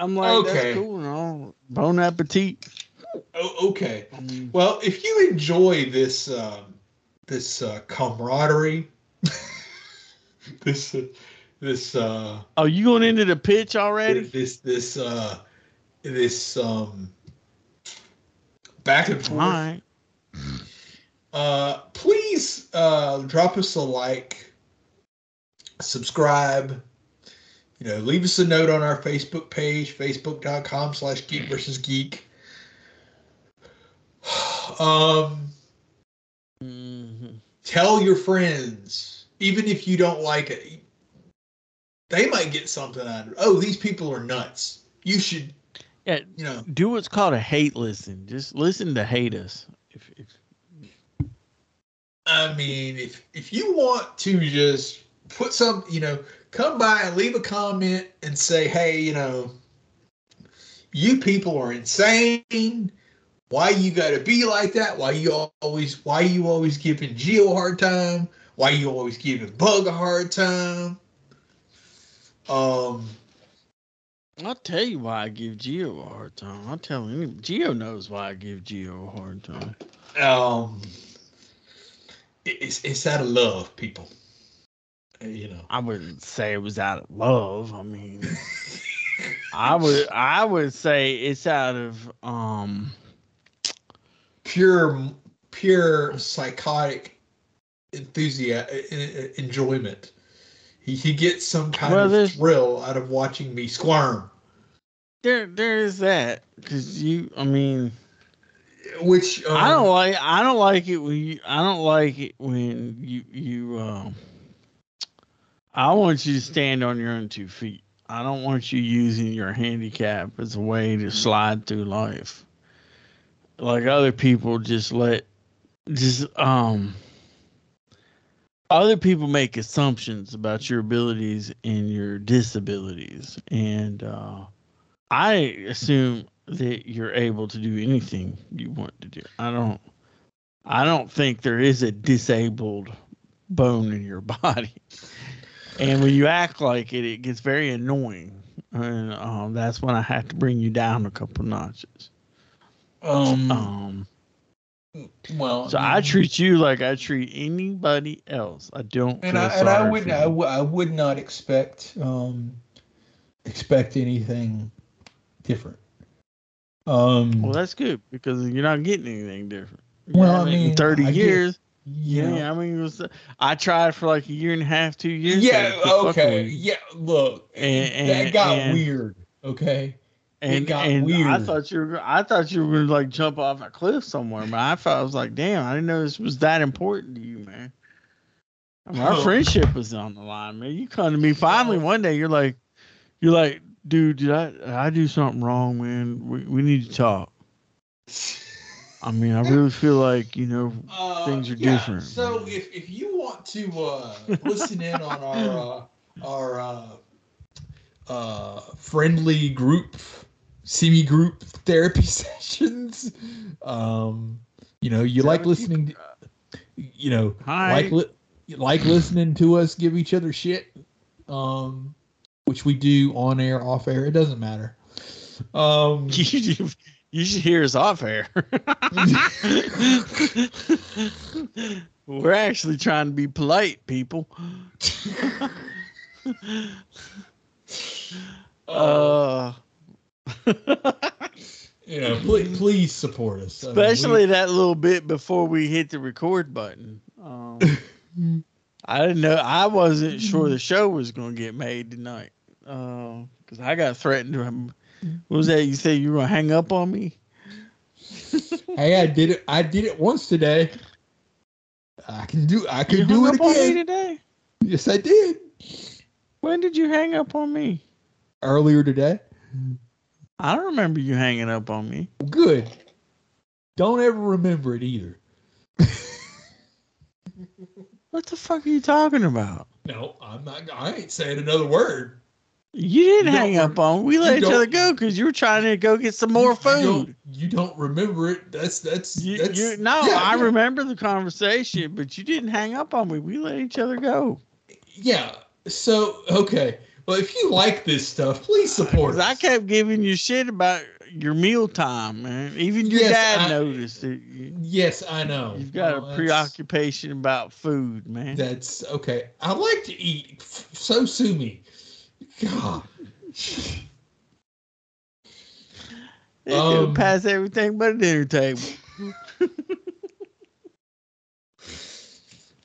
I'm like, Okay. that's cool. No, bon appetit. oh, okay. Well, if you enjoy this um, this uh, camaraderie, this uh, this uh, oh, you going into the pitch already? this this uh, this um, back and forth. right. Uh, please uh, drop us a like, subscribe. You know, leave us a note on our Facebook page, facebook.com slash geek versus geek. Um, Mhm. Tell your friends, even if you don't like it, they might get something out of it. Oh, these people are nuts. You should, Yeah, you know, do what's called a hate listen. Just listen to hate us. If, if I mean, if if you want to just put some, you know, come by and leave a comment and say, hey, you know, you people are insane. Why you got to be like that? Why you always? Why you always giving Geo a hard time? Why you always giving Bug a hard time? Um, I'll tell you why I give Geo a hard time. I'll tell him Geo knows why I give Geo a hard time. um, it- it's it's out of love, people. Uh, You know. I wouldn't say it was out of love. I mean, I would I would say it's out of um pure pure psychotic enthusiasm enjoyment he, he gets some kind Well, of thrill out of watching me squirm there there is that because you I mean which um, I don't like I don't like it when you I don't like it when you you um I want you to stand on your own two feet. I don't want you using your handicap as a way to slide through life. Like other people just let just um other people make assumptions about your abilities and your disabilities and uh I assume that you're able to do anything you want to do. I don't I don't think there is a disabled bone in your body. And when you act like it, it gets very annoying. And um, that's when I have to bring you down a couple notches. Um, Um, well so I treat you like I treat anybody else. I don't. and I and I would I, w- I would not expect um expect anything different um Well, that's good because you're not getting anything different. Well, I mean, thirty I years. yeah Yeah, I mean, it was, I tried for like a year and a half, two years. yeah to quit fucking okay yeah look And- that got and- weird okay and got and I thought you were I thought you were gonna like jump off a cliff somewhere, but I thought I was like, damn, I didn't know this was that important to you, man. I mean, our Oh. friendship was on the line, man. You come to me finally one day, you're like, you're like, dude, did I I do something wrong, man? We we need to talk. I mean, I really feel like you know, Uh, Things are yeah, different. So if, if you want to uh, listen in on our uh, our uh, uh, friendly group, semi group therapy sessions, um, you know, you like listening. To, you know, Hi. like li- like listening to us give each other shit, um, which we do on air, off air. It doesn't matter. Um, You, you should hear us off air. We're actually trying to be polite, people. Uh, you know, please, please support us. I mean, we- especially that little bit before we hit the record button. Um, I didn't know. I wasn't sure the show was going to get made tonight because I got threatened. What was that? You said you were going to hang up on me? hey, I did it. I did it once today. I can do. I You can hung do it up on me again. today? Yes, I did When did you hang up on me? earlier today. I don't remember you hanging up on me. Good. Don't ever remember it either. What the fuck are you talking about? No, I'm not. I ain't saying another word. You didn't You hang up on. We let each other go because you were trying to go get some more You- You don't, food. you don't remember it. That's that's You, that's you, no, yeah, I yeah. remember the conversation, but you didn't hang up on me. We let each other go. Yeah. So okay. Well, if you like this stuff, please support us. I kept giving you shit about your meal time, man. Even your Yes, dad I- noticed it. You, Yes, I know. you've got Well, a preoccupation about food, man. That's okay. I like to eat. So sue me. God. They um, pass everything but a dinner table.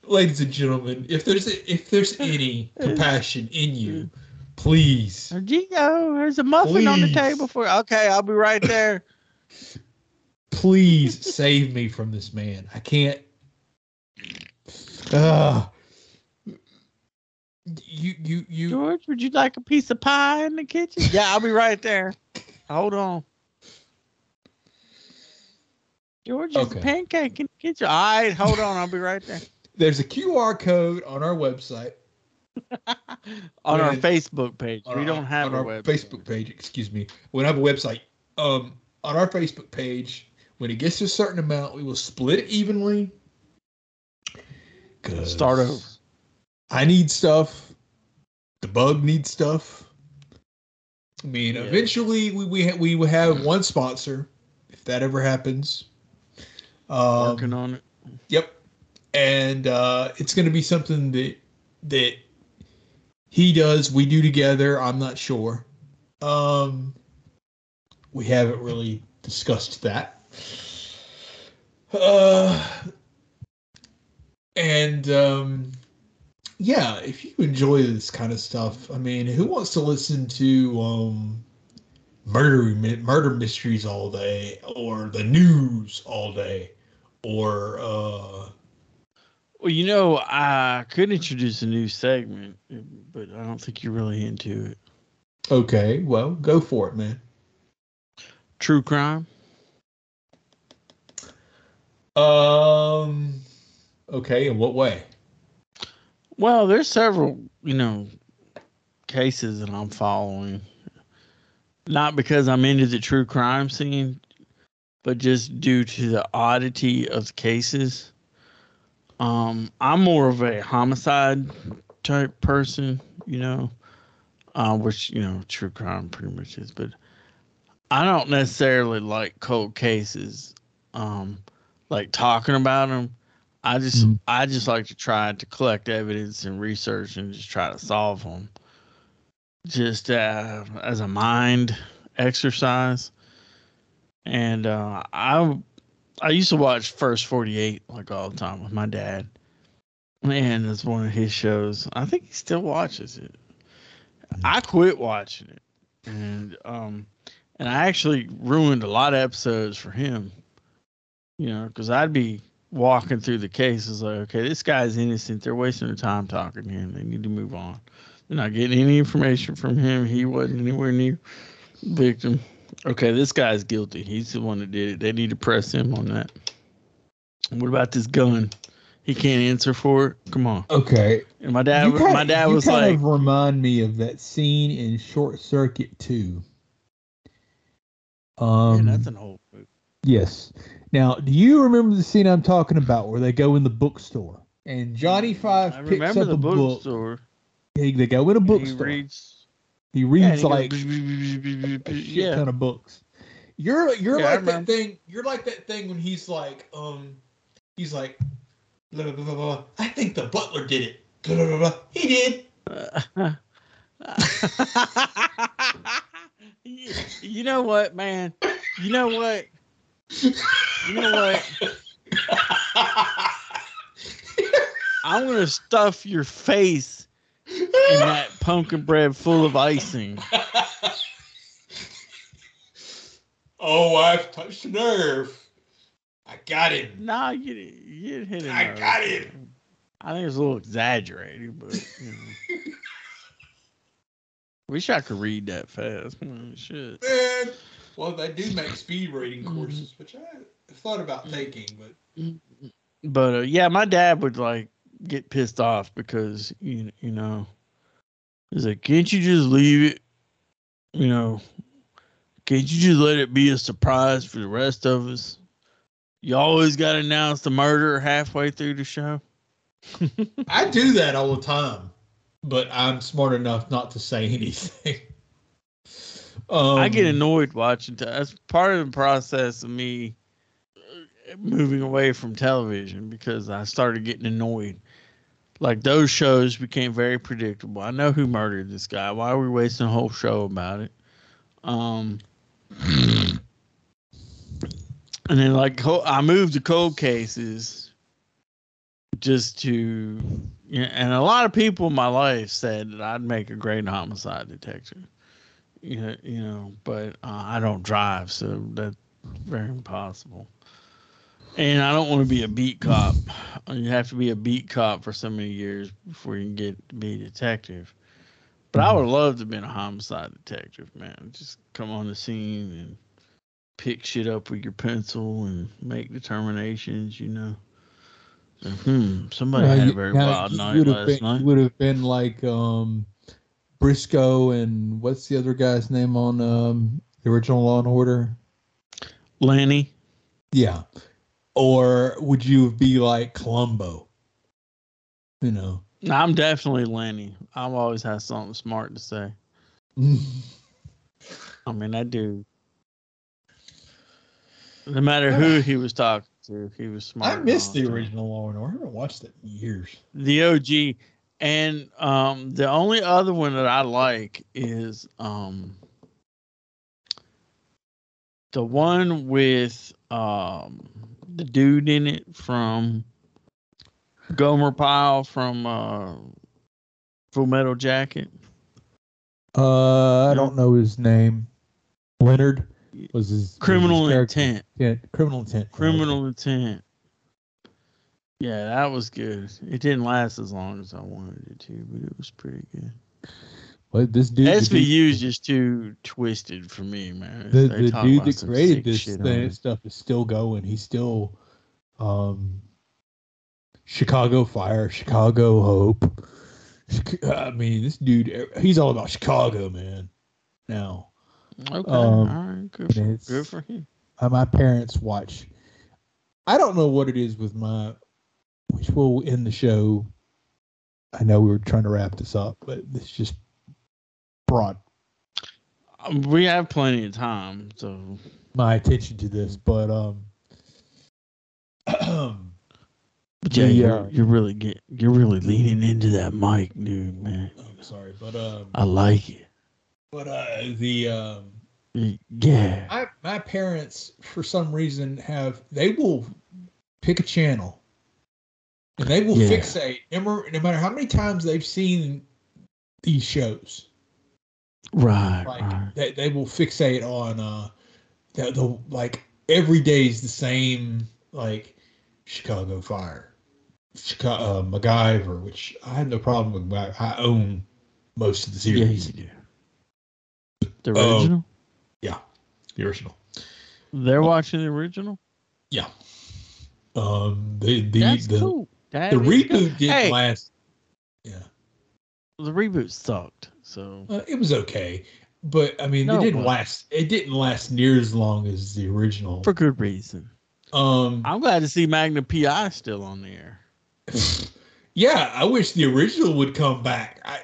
Ladies and gentlemen, if there's if there's any compassion in you, please, Gio, there's a muffin on the table for. Okay, I'll be right there. please save me from this man. I can't. Uh, you you you George, would you like a piece of pie in the kitchen? Yeah, I'll be right there. Hold on. George, Okay. a pancake in the kitchen. All right, hold on. I'll be right there. there's a QR code on our website. On our Facebook page. on We our- don't have our website. Facebook page. Excuse me. We don't have a website. Um, on our Facebook page, when it gets to a certain amount, we will split it evenly. Start over. I need stuff. The bug needs stuff. I mean, Yeah. eventually we we ha- we will have one sponsor, if that ever happens. Um, Working on it. Yep. And uh, it's going to be something that that he does, we do together. I'm not sure. Um, we haven't really discussed that. Uh, and um, yeah, if you enjoy this kind of stuff, I mean, who wants to listen to um, murder murder mysteries all day, or the news all day, or uh, Well, you know, I could introduce a new segment, but I don't think you're really into it. okay, well, go for it, man. True crime. Um, okay, in what way? Well, there's several, you know, cases that I'm following. Not because I'm into the true crime scene, but just due to the oddity of the cases. Um, I'm more of a homicide type person, you know, uh, which you know, true crime pretty much is. But I don't necessarily like cold cases. Um, like talking about them. I just Mhm. I just like to try to collect evidence and research and just try to solve them. Just uh, as a mind exercise. And uh, I I used to watch First Forty Eight like all the time with my dad. Man, it's one of his shows. I think he still watches it. I quit watching it, and um, and I actually ruined a lot of episodes for him. You know, because I'd be walking through the cases like, okay, this guy's innocent. They're wasting their time talking to him. They need to move on. They're not getting any information from him. He wasn't anywhere near victim. Okay, this guy's guilty. He's the one that did it. They need to press him on that. What about this gun? He can't answer for it. Come on. Okay, And my dad, You kinda- my dad was kind like, of remind me of that scene in Short Circuit Two. Um, man, that's an old movie. yes, Now, do you remember the scene I'm talking about where they go in the bookstore and Johnny Five I picks up the a bookstore. They, they go in a He bookstore. reads. He reads he like yeah. ton of books. You're you're Yeah, like that thing. You're like that thing when he's like, um, he's like, blah, blah, blah, blah. I think the butler did it. Blah, blah, blah, blah. He did. you you know what, man? You know what? You know what? I'm gonna stuff your face in that pumpkin bread full of icing. oh, I've touched a nerve. I got him. Nah, you you didn't hit it. I got him. I think it's a little exaggerated, but you know. wish I could read that fast. Shit. Man, well, they do make speed reading Mhm. courses, which I thought about taking, but But uh, yeah, my dad would like get pissed off because you you know he's like, can't you just leave it? You know, can't you just let it be a surprise for the rest of us? You always got to announce the murder halfway through the show. I do that all the time. But I'm smart enough not to say anything. Um, I get annoyed watching. Te- that's part of the process of me moving away from television because I started getting annoyed. Like those shows became very predictable. I know who murdered this guy. Why are we wasting a whole show about it? Um, and then like I moved to cold cases just to, you know, and a lot of people in my life said that I'd make a great homicide detective you know, you know, but uh, I don't drive, so that's very impossible. And I don't want to be a beat cop. You have to be a beat cop for so many years before you can get to be a detective. But I would love to have been a homicide detective, man. Just come on the scene and pick shit up with your pencil and make determinations, you know. So, hmm, somebody had a very wild night last been, night. Would have been like um, Briscoe and what's the other guy's name on um, the original Law and Order? Lanny, Yeah. Or would you be like Columbo? You know. I'm definitely Lenny. I've always had something smart to say. I mean, that dude. No matter who he was talking to, he was smart. I missed the original Law and Order. I haven't watched it in years. The OG, and um, the only other one that I like is um, the one with um, the dude in it from Gomer Pyle from uh, Full Metal Jacket. Uh, I don't know his name. Leonard was his was Criminal his. Intent. Yeah, criminal intent. Criminal Intent. Yeah, that was good. It didn't last as long as I wanted it to, but it was pretty good. But this dude, SVU is just too twisted for me, man. the, the dude that created this thing, stuff is still going. He's still um Chicago Fire, Chicago Hope. I mean, this dude, he's all about Chicago, man. Now, Okay, um, all right, good for, good for him. uh, my parents watch. I don't know what it is with my, which will end the show. I know we were trying to wrap this up, but this just brought Um, We have plenty of time, so my attention to this. But um, but yeah, The, you're, uh, you're really get you're really leaning into that mic, dude, man. I'm sorry, but um, I like it. but uh, the um, Yeah, my my parents for some reason have they will pick a channel and they will Yeah. fixate no matter, no matter how many times they've seen these shows right, like right. they, they will fixate on uh the, the like every day is the same like chicago fire chicago uh, macgyver which i have no problem with Mac- i own most of the Yeah, series you do. The Oh. original? the original They're watching the original. yeah um the the That's the, cool. The reboot good. didn't Hey. last yeah The reboot sucked. So Uh, it was okay, but I mean, No, it it didn't wasn't. last. It didn't last near as long as the original. for good reason. Um, I'm glad to see Magnum PI still on the air. yeah, I wish the original would come back. I,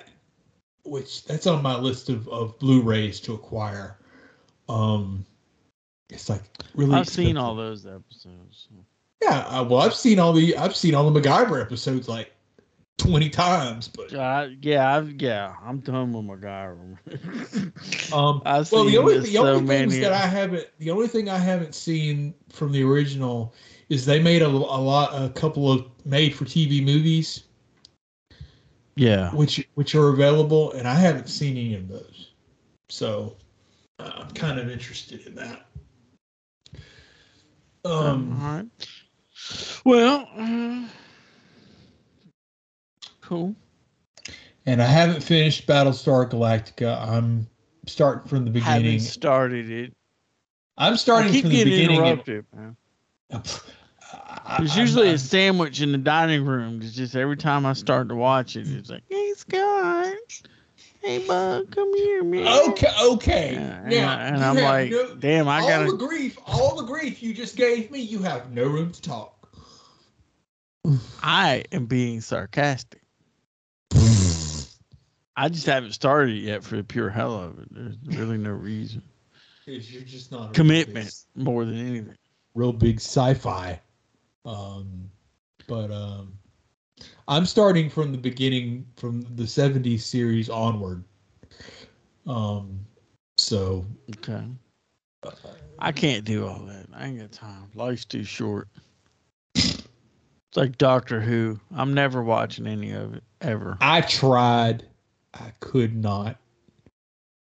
which that's on my list of, of Blu-rays to acquire. Um, it's like really. I've seen all those episodes. Yeah, uh, well, I've seen all the I've seen all the MacGyver episodes like twenty times, but Uh, yeah, I've, yeah, I'm done with MacGyver. um, I've well, the only the only so things many- that I haven't the only thing I haven't seen from the original is they made a, a lot a couple of made for TV movies yeah, which which are available, and I haven't seen any of those, so uh, I'm kind of interested in that. Um, all right. Well, uh, cool. and I haven't finished Battlestar Galactica. I'm starting from the beginning. Haven't started it. I'm starting keep from the getting beginning. and- interrupted, man. I- There's I'm- usually I'm- a sandwich in the dining room. It's just every time I start to watch it, it's like, "Hey Scott, hey Bug, come here, man." Okay, okay. Yeah, and, now, I, and I'm like, no- "Damn, I all gotta." the grief, all the grief you just gave me, you have no room to talk. I am being sarcastic. I just haven't started it yet for the pure hell of it. There's really no reason. Because you're just not Commitment big- more than anything. real big sci-fi. Um, but um, I'm starting from the beginning, from the '70s series onward. Um, so Okay. I can't do all that. I ain't got time. Life's too short. It's like Doctor Who. I'm never watching any of it ever. I tried, I could not.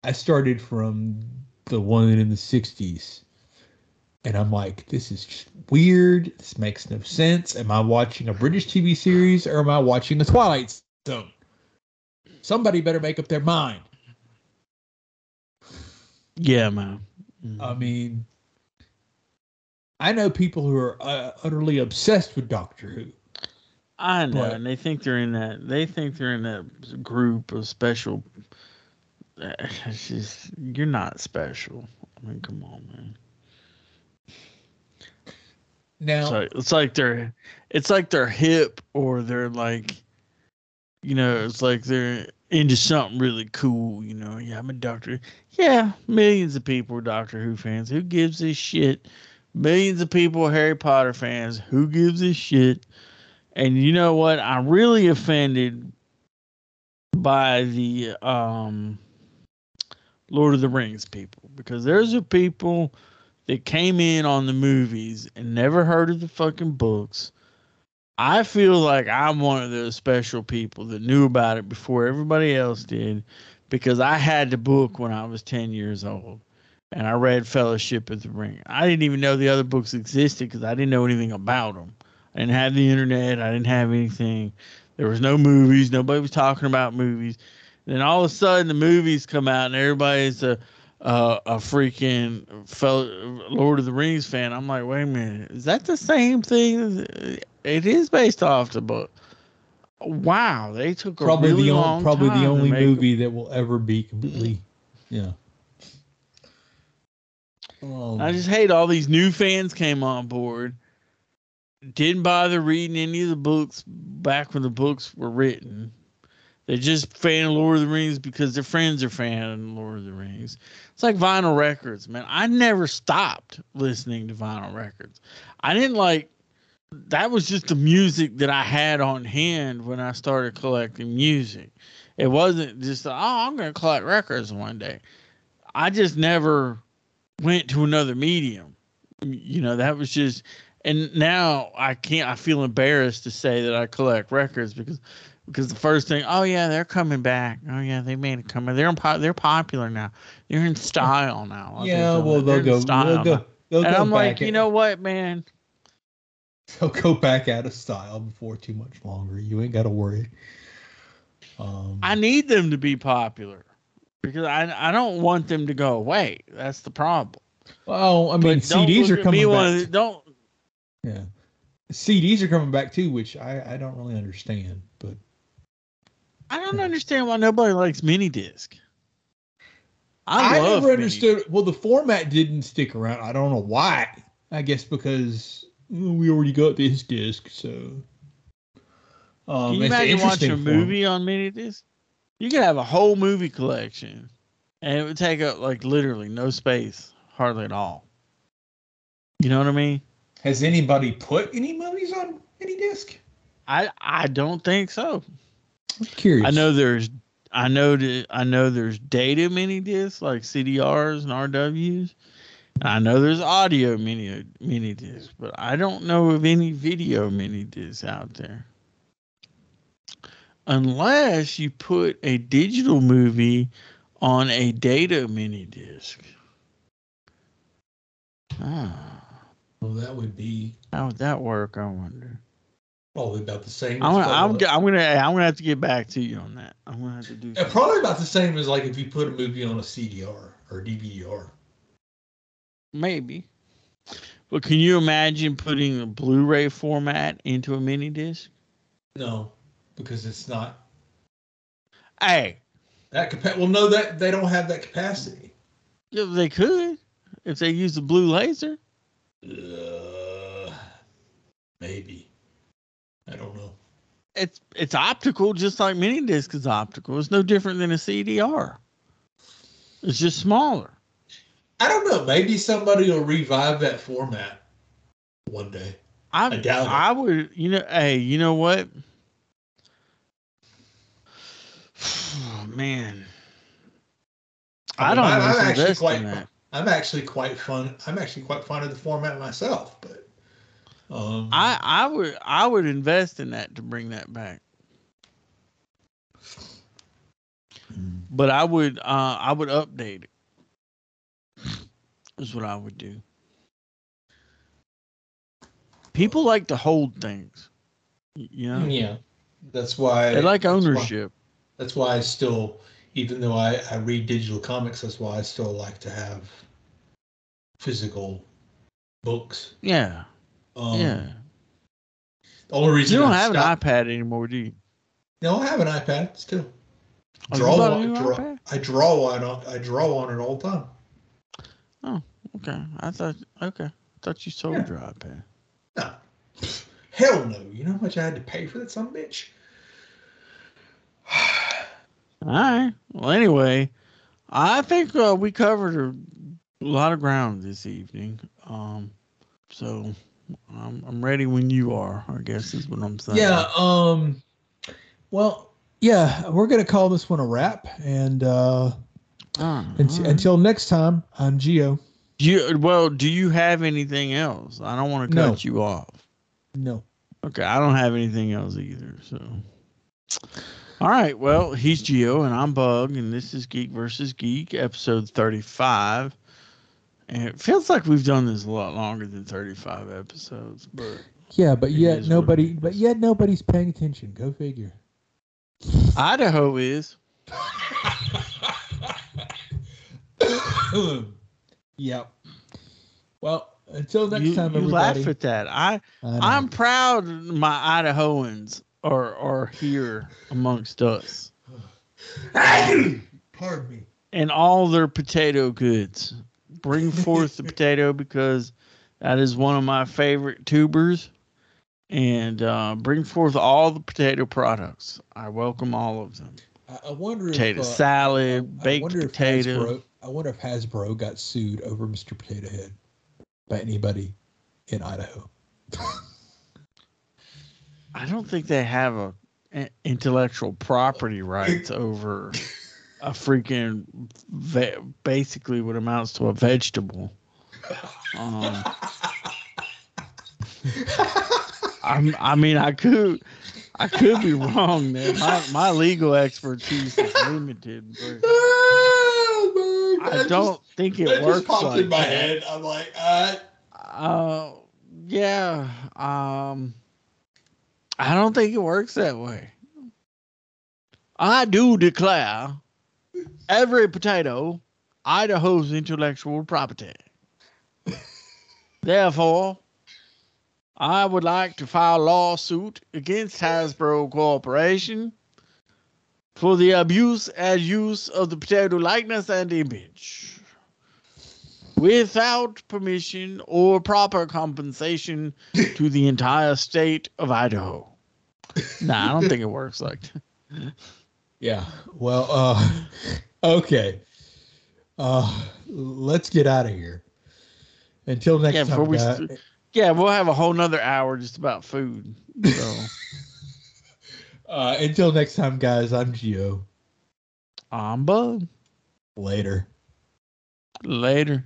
I started from the one in the '60s, and I'm like, this is just weird. This makes no sense. Am I watching a British TV series or am I watching the Twilight Zone? Somebody better make up their mind. Yeah, man. Mhm. I mean, I know people who are uh, utterly obsessed with Doctor Who. I know, but- and they think they're in that. They think they're in that group of special. It's just you're not special. I mean, come on, man. Now, It's like it's like they're it's like they're hip or they're like you know, it's like they're into something really cool, you know. Yeah, I'm a doctor. Yeah, millions of people are Doctor Who fans. Who gives a shit? Millions of people are Harry Potter fans. Who gives a shit? And you know what? I'm really offended by the um Lord of the Rings people because there's a people that came in on the movies and never heard of the fucking books. I feel like I'm one of those special people that knew about it before everybody else did because I had the book when I was 10 years old and I read Fellowship of the Ring. I didn't even know the other books existed because I didn't know anything about them. I didn't have the internet, I didn't have anything. There was no movies, nobody was talking about movies. Then all of a sudden the movies come out and everybody's a uh, a freaking fellow Lord of the Rings fan. I'm like, wait a minute, is that the same thing? It is based off the book. Wow, they took a probably really the long only, probably the only a- movie that will ever be completely, yeah. Um, I just hate all these new fans came on board. Didn't bother reading any of the books back when the books were written. They're just fan of Lord of the Rings because their friends are fan of Lord of the Rings. It's like vinyl records, man. I never stopped listening to vinyl records. I didn't like that was just the music that I had on hand when I started collecting music. It wasn't just oh, I'm gonna collect records one day. I just never went to another medium. You know, that was just and now I can't I feel embarrassed to say that I collect records because because the first thing, oh yeah, they're coming back. Oh yeah, they made it come. They're po- they're popular now. They're in style now. Yeah, you well they'll They're go, they'll go, they'll And go I'm like, back you know what, man? they'll go back out of style before too much longer. You ain't got to worry. Um, I need them to be popular because I I don't want them to go away. That's the problem. well, I mean, But CDs are coming one back. the- don't Yeah, CDs are coming back too, which I I don't really understand, but I don't understand why nobody likes mini disc. I, I, love never mini- understood. Well, the format didn't stick around. I don't know why. I guess because "Oh, we already got this disc, so. Um, Can you it's imagine watching a for 'em. movie on mini disc? You could have a whole movie collection, and it would take up like literally no space, hardly at all. You know what I mean? Has anybody put any movies on any disc? I I don't think so. I'm curious. I know there's I know that I know there's data mini discs like CDRs and RWs. I know there's audio mini mini discs, but I don't know of any video mini discs out there. Unless you put a digital movie on a data mini disc. Ah, Well, that would be how would that work? I wonder. probably about the same. I'm as gonna, I'm, I'm gonna I'm gonna have to get back to you on that. I'm gonna have to do. Some- probably about the same as like if you put a movie on a CDR or DVR. Maybe. But can you imagine putting a Blu-ray format into a mini disc? No, because it's not Hey, that capa- Well, no, that they don't have that capacity. yeah, they could if they use the blue laser. Uh, maybe. I don't know. It's it's optical, just like mini disc is optical. It's no different than a CDR. It's just smaller. I don't know. Maybe somebody will revive that format one day. I I doubt it. I would, you know, hey, you know what? man, I, mean, don't I- know. I'm actually quite. I'm actually quite fun. I'm actually quite fond of the format myself, but um, I I would I would invest in that to bring that back. But I would uh I would update it. Is what I would do. People like to hold things. You know? yeah, that's why They like that's why- ownership. That's why I still, even though I, I read digital comics, that's why I still like to have physical books. Yeah. Um, yeah. The only reason You don't I have stopped- an iPad anymore, do you? No, I have an iPad still. Oh, Draw on, draw, iPad? I draw on. I draw on it all the time. Oh, okay. I thought okay. I thought you sold Yeah. your iPad. No, hell no. You know how much I had to pay for that son a bitch? All right. Well, anyway, I think uh, we covered a lot of ground this evening. Um, so I'm, I'm ready when you are. I guess is what I'm saying. Yeah. Um. Well, yeah, we're gonna call this one a wrap, and uh, Ah, unt- all right. until next time, I'm Geo. You, well, do you have anything else? I don't want to No. cut you off. No. Okay, I don't have anything else either. So, all right. Well, he's Geo and I'm Bug, and this is Geek versus Geek, episode 35. And it feels like we've done this a lot longer than 35 episodes, but Yeah, but yet nobody, but yet nobody's paying attention. Go figure. Idaho is. yep. Well, until next you time, you everybody. laugh at that. I I I'm proud of my Idahoans are are here amongst us Pardon me. and all their potato goods. Bring forth the potato because that is one of my favorite tubers. And uh, bring forth all the potato products. I welcome all of them. I, I wonder Potato if uh, salad, I baked wonder if potato. Hasbro, I wonder if Hasbro got sued over Mr. Potato Head by anybody in Idaho. I don't think they have a, a- intellectual property rights over a freaking ve- basically what amounts to a vegetable. Um, I'm, I mean, I could, I could be wrong, man. My my legal expertise is limited, but Oh, man, I don't think it works just popped like in my that. head. I'm like, uh, Uh, yeah. Um, I don't think it works that way. I do declare every potato Idaho's intellectual property. Therefore, I would like to file a lawsuit against Hasbro Corporation for the abuse and use of the potato likeness and image. Without permission or proper compensation to the entire state of Idaho. Nah, I don't think it works like that. Yeah. Well, uh, okay. Uh, let's get out of here. Until next Yeah, time, we guys. st- Yeah, we'll have a whole nother hour just about food. So uh, until next time, guys. I'm Gio. I'm Bug. Later. Later.